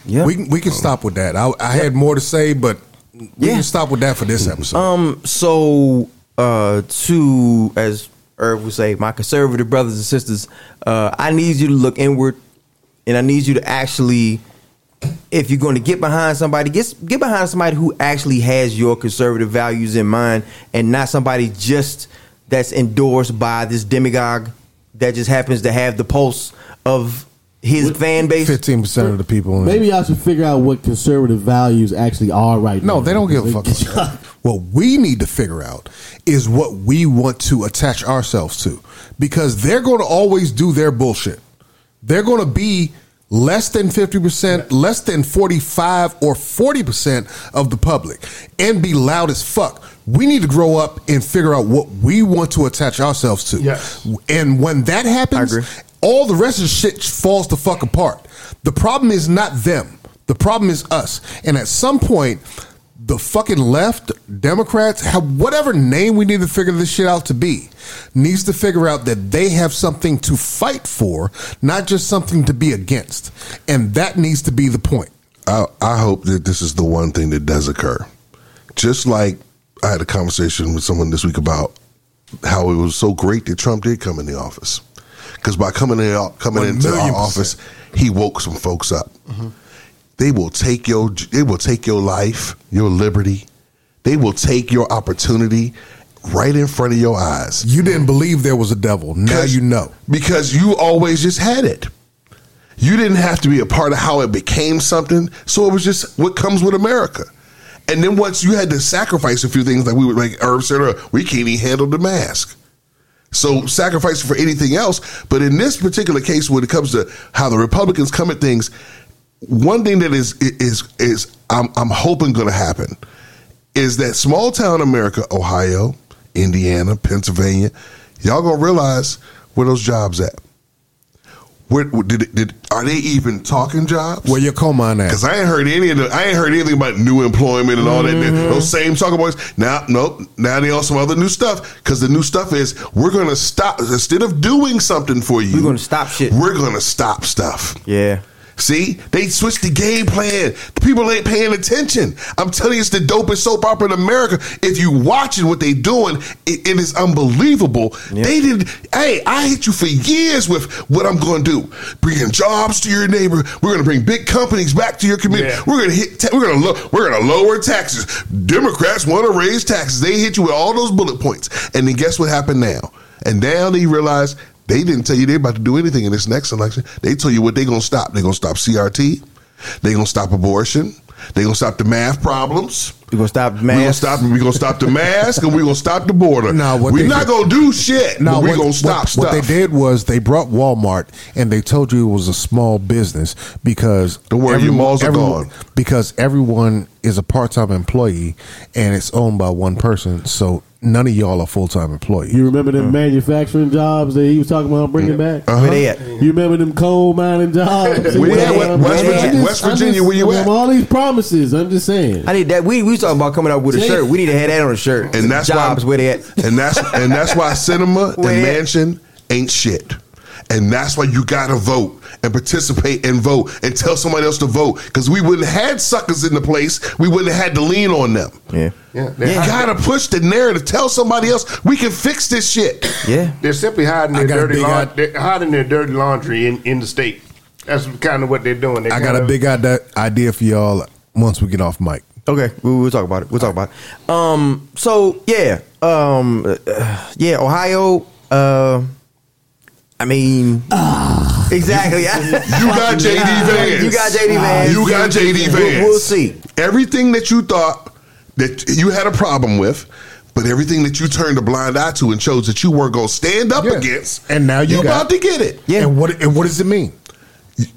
Yeah. we can, we can stop with that. I, I had more to say, but we Yeah. can stop with that for this episode. Um. So, uh, to as Irv would say, my conservative brothers and sisters, uh, I need you to look inward, and I need you to actually, if you're going to get behind somebody, get get behind somebody who actually has your conservative values in mind, and not somebody just that's endorsed by this demagogue that just happens to have the pulse of his fan base. Fifteen percent of the people. in- Maybe I should figure out what conservative values actually are right now. No, they don't give a fuck. about that. What we need to figure out is what we want to attach ourselves to, because they're going to always do their bullshit. They're going to be less than fifty percent, less than forty-five or forty percent of the public, and be loud as fuck. We need to grow up and figure out what we want to attach ourselves to. Yes. And when that happens, all the rest of the shit falls the fuck apart. The problem is not them. The problem is us. And at some point, the fucking left, Democrats, have whatever name we need to figure this shit out to be, needs to figure out that they have something to fight for, not just something to be against. And that needs to be the point. I, I hope that this is the one thing that does occur. Just like I had a conversation with someone this week about how it was so great that Trump did come in the office. Because by coming in, coming into our office, he woke some folks up. Mm-hmm. They will take your they will take your life, your liberty. They will take your opportunity right in front of your eyes. You didn't believe there was a devil. Now you know. because you always just had it. You didn't have to be a part of how it became something. So it was just what comes with America. And then once you had to sacrifice a few things, like we would like Herb said, we can't even handle the mask. So sacrifice for anything else. But in this particular case, when it comes to how the Republicans come at things, one thing that is is is I'm I'm hoping going to happen is that small town America, Ohio, Indiana, Pennsylvania, y'all gonna realize where those jobs at. Where did, did are they even talking jobs? Where your coal mine at? Because I ain't heard any of the, I ain't heard anything about new employment and all that. Mm-hmm. Those same talking boys. Now, nope. Now they on some other new stuff. Because the new stuff is we're gonna stop instead of doing something for you. We're gonna stop shit. We're gonna stop stuff. Yeah. See, they switched the game plan. People ain't paying attention. I'm telling you, it's the dopest soap opera in America. If you watching what they doing, it, it is unbelievable. They did. Hey, I hit you for years with what I'm going to do. Bringing jobs to your neighbor. We're going to bring big companies back to your community. Yeah. We're going to hit. Ta- we're going to lo- we're going to lower taxes. Democrats want to raise taxes. They hit you with all those bullet points, and then guess what happened now? And now they realize they didn't tell you they're about to do anything in this next election. They told you what they're going to stop. They're going to stop CRT. They're going to stop abortion. They're going to stop the math problems. We're gonna stop We're going to stop. We're going to stop the mask, and we're going to stop the border. No, we're not did- going to do shit. No, we're going to stop what, stuff. What they did was they brought Walmart and they told you it was a small business because Don't worry, your malls are everyone- gone. because everyone is a part time employee and it's owned by one person. So none of y'all are full time employees. You remember them manufacturing jobs that he was talking about bringing back? Uh-huh. Where they at? You remember them coal mining jobs? Where they West Virginia- West Virginia, where you at? All these promises. I'm just saying. I need that. We we talking about coming up with a Say- shirt. We need to have that on a shirt. and that's jobs why, where they at. And that's and that's why Sinema and Where they at? Manchin ain't shit. And that's why you gotta vote and participate and vote and tell somebody else to vote. Because we wouldn't have had suckers in the place. We wouldn't have had to lean on them. Yeah. Yeah, You gotta push the narrative. Tell somebody else we can fix this shit. Yeah. they're simply hiding their dirty big laun- eye- they're hiding their dirty laundry in, in the state. That's kind of what they're doing. They're I got a of- big idea, idea for y'all once we get off mic. Okay, we'll, we'll talk about it. We'll talk about it. Um. So yeah. Um. uh, yeah. Ohio. Uh. I mean. Exactly. You got JD Vance. You got JD Vance. You got JD Vance. We'll, we'll see. Everything that you thought that you had a problem with, but everything that you turned a blind eye to and chose that you weren't gonna stand up Yeah. against, And now you you're got- about to get it. Yeah. And what and what does it mean?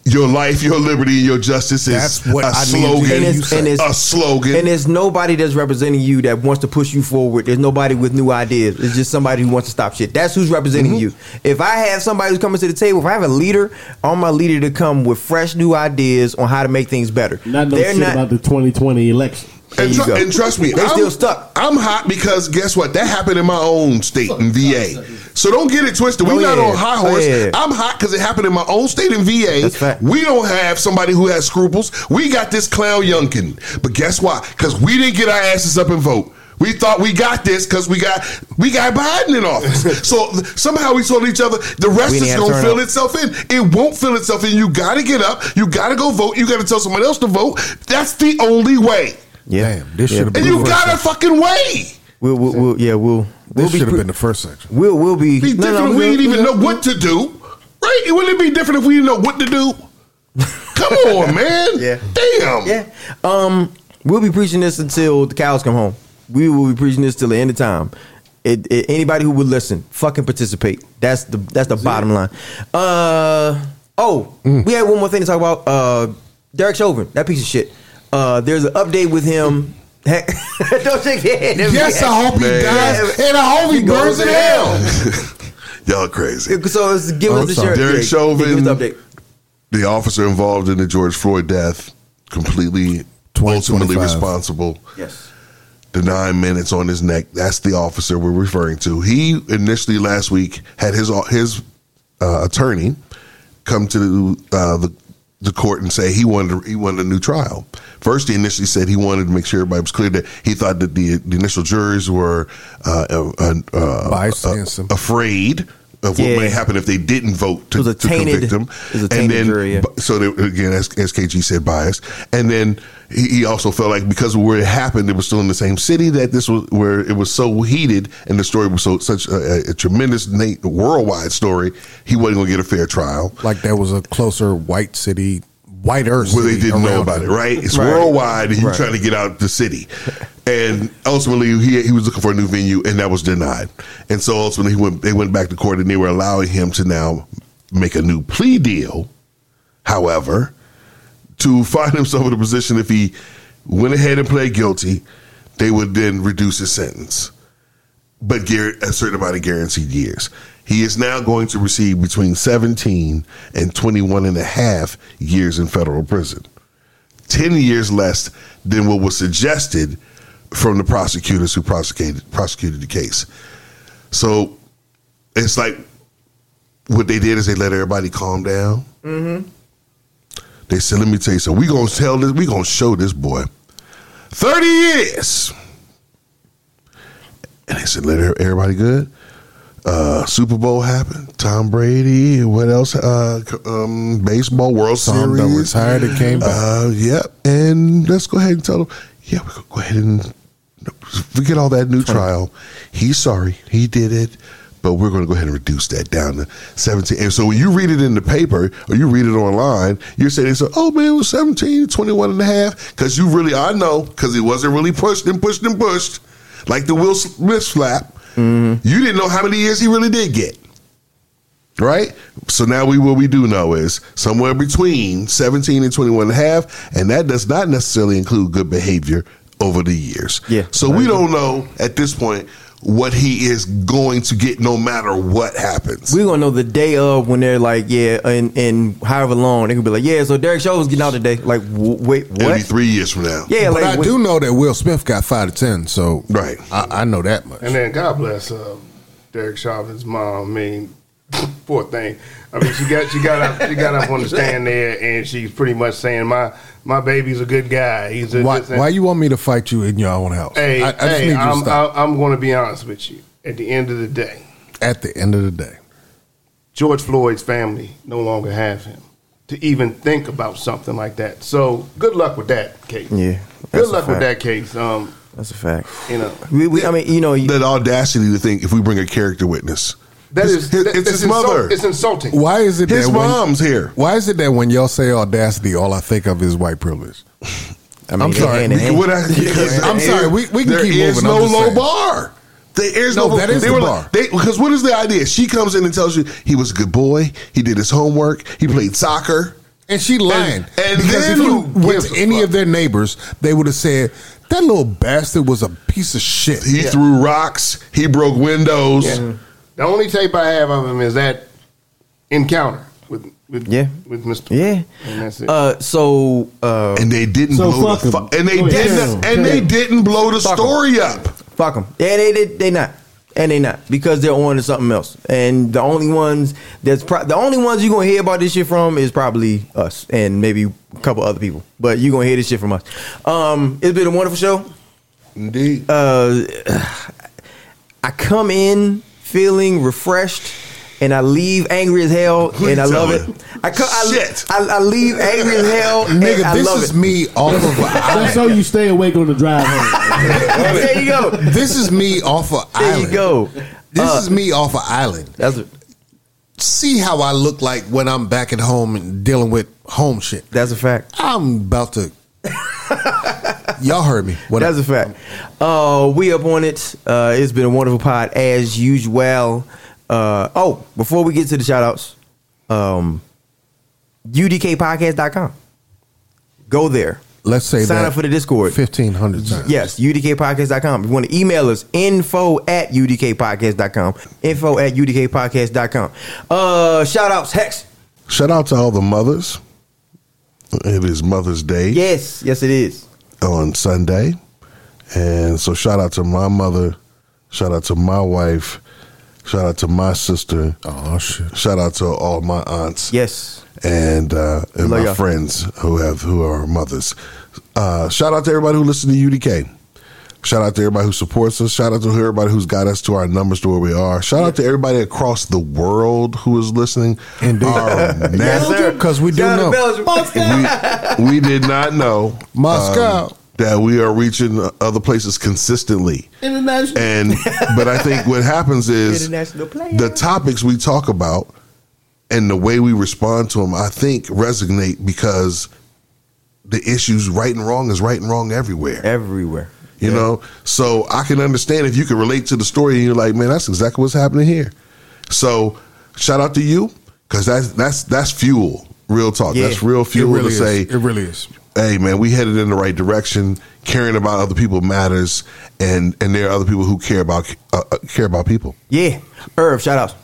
Your life, your liberty, your justice is That's what a I slogan. hear And it's, and it's a slogan. And there's nobody that's representing you that wants to push you forward. There's nobody with new ideas. It's just somebody who wants to stop shit. That's who's representing Mm-hmm. you. If I have somebody who's coming to the table, if I have a leader, I want my leader to come with fresh new ideas on how to make things better. Not no They're shit not- about the 2020 election. And, you tru- go. and trust me, they I'm, still stuck. I'm hot because guess what? That happened in my own state in VA. So don't get it twisted. We're Oh, not yeah. on high Oh, horse. yeah. I'm hot because it happened in my own state in VA. That's fact. We don't have somebody who has scruples. We got this clown Youngkin. But guess what? Because we didn't get our asses up and vote. We thought we got this because we got we got Biden in office. so somehow we told each other the rest We is gonna turnout. fill itself in. It won't fill itself in. You gotta get up. You gotta go vote. You gotta tell someone else to vote. That's the only way. Yeah. Damn, this Yeah. should And you first gotta section. fucking wait. We'll, we'll, we'll, yeah, we'll. This we'll be should have pre- been the first section. We'll, we'll be. be no, no, we didn't even know what to do. Right? Wouldn't it be different if we didn't know what to do? Come on, man. Yeah. Damn. Yeah. Um, we'll be preaching this until the cows come home. We will be preaching this till the end of time. It, it- anybody who would listen, fucking participate. That's the that's the bottom line. Uh oh, we had one more thing to talk about. Uh, Derek Chauvin, that piece of shit. Uh, there's an update with him. Heck, don't shake your head. Yes, I hope he Man. dies, and I hope he, He burns goes in in hell. Y'all crazy. So it's give Oh, us I'm the sorry. shirt. Derek yeah, Chauvin. Give us the update. The officer involved in the George Floyd death, completely ultimately 2025. responsible. Yes. The nine minutes on his neck. That's the officer we're referring to. He initially last week had his his uh, attorney come to uh, the the court and say he wanted he wanted a new trial. First, he initially said he wanted to make sure everybody was clear that he thought that the, the initial juries were uh, uh, uh, Biased uh, afraid of what Yeah. may happen if they didn't vote to, It was a to convict him. it was a tainted jury, yeah. so they, again, as SKG said, biased. And then he, he also felt like because of where it happened, it was still in the same city that this was where it was so heated and the story was so such a, a tremendous na- worldwide story. He wasn't going to get a fair trial Like there was a closer white city, whiter where city they didn't know around about it, right? It's Right. worldwide, and you're Right. trying to get out the city. And ultimately, he, he was looking for a new venue, and that was denied. And so ultimately, he went, they went back to court, and they were allowing him to now make a new plea deal. However, to find himself in a position if he went ahead and pled guilty, they would then reduce his sentence, but a certain amount of guaranteed years. He is now going to receive between 17 and 21 and a half years in federal prison. 10 years less than what was suggested from the prosecutors who prosecuted prosecuted the case. So it's like what they did is they let everybody calm down. Mm-hmm. They said, "Let me tell you something. We gonna tell this. We gonna show this boy thirty years." And they said, "Let er- everybody good." Uh, Super Bowl happened. Tom Brady. What else? Uh, um, baseball World Tom Series. retired and came back. Uh, yep. And let's go ahead and tell him. Yeah, we go ahead and forget all that new trial. He's sorry. He did it. But we're going to go ahead and reduce that down to 17. And so when you read it in the paper or you read it online, you're saying, so, oh man, it was 17, 21 and a half. Because you really, I know, because it wasn't really pushed and pushed and pushed like the Will Smith slap. Mm-hmm. You didn't know how many years he really did get. Right? So now we what we do know is somewhere between 17 and 21 and a half, and that does not necessarily include good behavior over the years. Yeah. So we don't know at this point what he is going to get no matter what happens. We're gonna know the day of when they're like, yeah, and and however long they could be like, yeah. So Derek Chauvin's getting out today. Like, w- wait, It'll be three years from now. Yeah, but like I wait- do know that Will Smith got five to ten, so Right. I, I know that much. And then God bless uh, Derek Chauvin's mom. I mean, poor thing. I mean, she got she got up she got up on the stand there, and she's pretty much saying my my baby's a good guy. He's a why, why you want me to fight you in your own house? Hey, I, I just hey, need you to I'm, stop. I- I'm going to be honest with you. At the end of the day, At the end of the day, George Floyd's family no longer have him to even think about something like that. So good luck with that case. Yeah, that's good a luck with that case. Um, That's a fact. you know, We, we, I mean, you know, you- That audacity to think if we bring a character witness, that His- that- it's his insult- mother. It's insulting. why is it his that when- mom's here. why is it that when y'all say audacity, all I think of is white privilege? I mean, I'm they sorry. hand hand. What I- because I'm there sorry, we- we can there keep is moving, I'm no low saying. bar. There is No, no, that is they the were bar. Like, they, because what is the idea? She comes in and tells you he was a good boy. He did his homework. He played soccer. And she lying. and because then if you went to any fuck? of their neighbors, they would have said that little bastard was a piece of shit. He threw rocks. He broke windows. The only tape I have of him is that encounter. with with Yeah. with Mr. Yeah. and that's it. Uh, so uh, and they didn't So blow fuck the 'em. fu- and they Go ahead. didn't Tell 'em. and they didn't blow the Fuck 'em. story up. fuck them. Yeah, they, they they not, and they not because they're on to something else. And the only ones that's pro- the only ones you gonna hear about this shit from is probably us and maybe a couple other people. But you're gonna hear this shit from us. Um, it's been a wonderful show. Indeed. Uh, I come in feeling refreshed. And I leave angry as hell, Who and I love telling? it. I, co- I, Shit. I, I leave angry as hell, and Nigga, I this love is it. me off of That's island. so you stay awake on the drive home. There you go. This is me off of There island. There you go. This Uh, is me off of island. That's it. See how I look like when I'm back at home and dealing with home shit. that's a fact. I'm about to. Y'all heard me. What That's a fact. Uh, we up on it. Uh, it's been a wonderful pod as usual. Uh, oh, before we get to the shout outs, um, udkpodcast.com. Go there. Let's say Sign that up for the Discord. fifteen hundred times. Yes, udkpodcast.com. If you want to email us, info at udkpodcast.com. Info at udkpodcast.com. Uh, shout outs, Hex. Shout out to all the mothers. It is Mother's Day Yes, yes, it is. On Sunday. And so shout out to my mother, shout out to my wife, shout out to my sister, Oh shit. shout out to all my aunts. Yes. and uh, and Love my y'all. friends who have who are mothers. Uh, shout out to everybody who listens to UDK. Shout out to everybody who supports us. Shout out to everybody who's got us to our numbers to where we are. Shout out to everybody across the world who is listening. Indeed. Our Yes, sir. Because we do Shout out know. Belgium. we, we did not know Moscow. um, that we are reaching other places consistently. International. And but I think what happens is International player. the topics we talk about and the way we respond to them, I think resonate because the issues right and wrong is right and wrong everywhere. Everywhere. You know, so I can understand if you can relate to the story and you're like, man, that's exactly what's happening here. So shout out to you because that's that's that's fuel. Real talk. Yeah. That's real fuel really to is. say It really is. hey man, we headed in the right direction. Caring about other people matters, and and there are other people who care about uh, uh, care about people. Yeah. Irv, shout outs.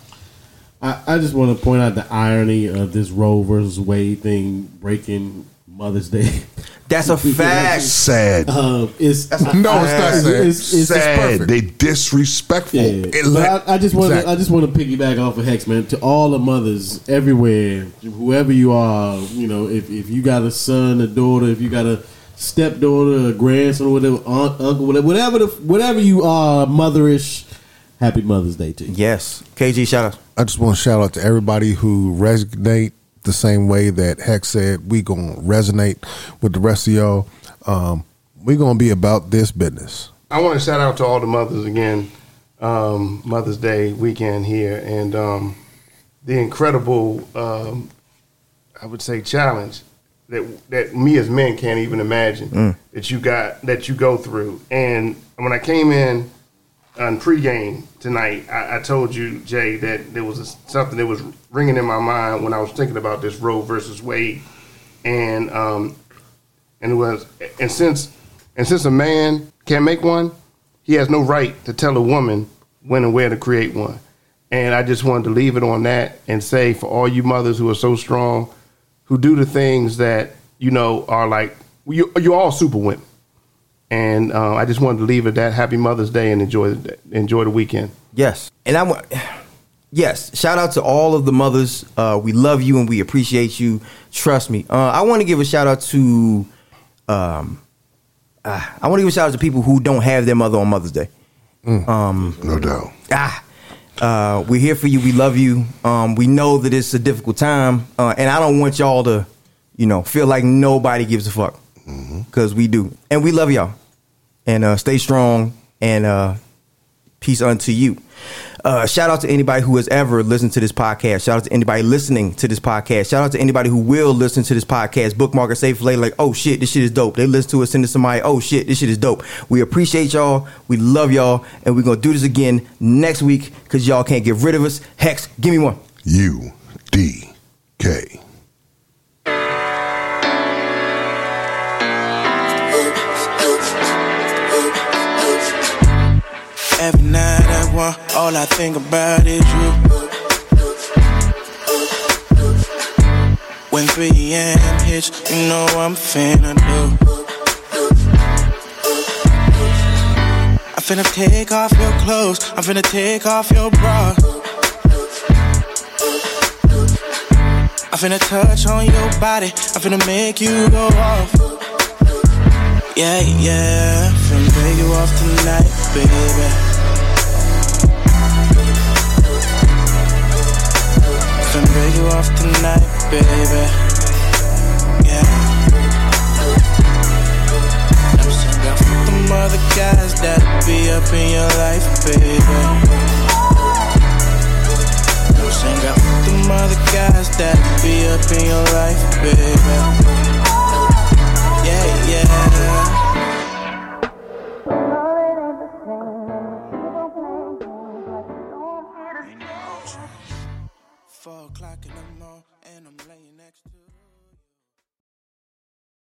I, I just want to point out the irony of this Roe versus Wade thing breaking Mother's Day. That's a fact. Sad, Uh, it's No, it's not sad. It's, it's, sad. perfect. They disrespectful. Yeah, It but let- I, I just want to Exactly. I just want to piggyback off of Hex man to all the mothers everywhere, whoever you are. You know, if, if you got a son, a daughter, if you got a stepdaughter, a grandson, whatever, aunt, uncle, whatever, whatever the whatever you are, motherish. Happy Mother's Day to you. Yes. KG, shout outs. I just want to shout out to everybody who resonate the same way that Hex said. We gonna resonate with the rest of y'all. Um, we gonna be about this business. I want to shout out to all the mothers again. Um, Mother's Day weekend here, and um, the incredible, um, I would say, challenge that that me as men can't even imagine that you got that you go through. And when I came in on pregame tonight, I, I told you, Jay, that there was a, something that was ringing in my mind when I was thinking about this Roe versus Wade, and um, and was and since and since a man can't make one, he has no right to tell a woman when and where to create one. And I just wanted to leave it on that and say for all you mothers who are so strong, who do the things that you know are like you you're all super women. And uh, I just wanted to leave it at that. Happy Mother's Day and enjoy the, enjoy the weekend. Yes. And I want, yes, shout out to all of the mothers. Uh, we love you and we appreciate you. Trust me. Uh, I want to give a shout out to, um, uh, I want to give a shout out to people who don't have their mother on Mother's Day. Um, No doubt. ah, uh, we're here for you. We love you. Um, we know that it's a difficult time, uh, and I don't want y'all to, you know, feel like nobody gives a fuck because we do, and we love y'all. And uh, stay strong and uh, peace unto you. Uh, shout out to anybody who has ever listened to this podcast. Shout out to anybody listening to this podcast. Shout out to anybody who will listen to this podcast. Bookmark it, for. Like, oh shit, this shit is dope. They listen to it, send it to somebody. Oh shit, this shit is dope. We appreciate y'all. We love y'all, and we're gonna do this again next week because y'all can't get rid of us. Hex, give me one. U D K. Every night I walk, all I think about is you. when 3 a.m. hits, you know I'm finna do. I'm finna take off your clothes, I'm finna take off your bra. I'm finna touch on your body, I'm finna make you go off. Yeah, yeah, finna break you off tonight, baby. and break you off tonight, baby. Yeah. I'm sick Fuck them other guys that be up in your life, baby. Sing out with them other guys that be up in your life, baby. Yeah, yeah.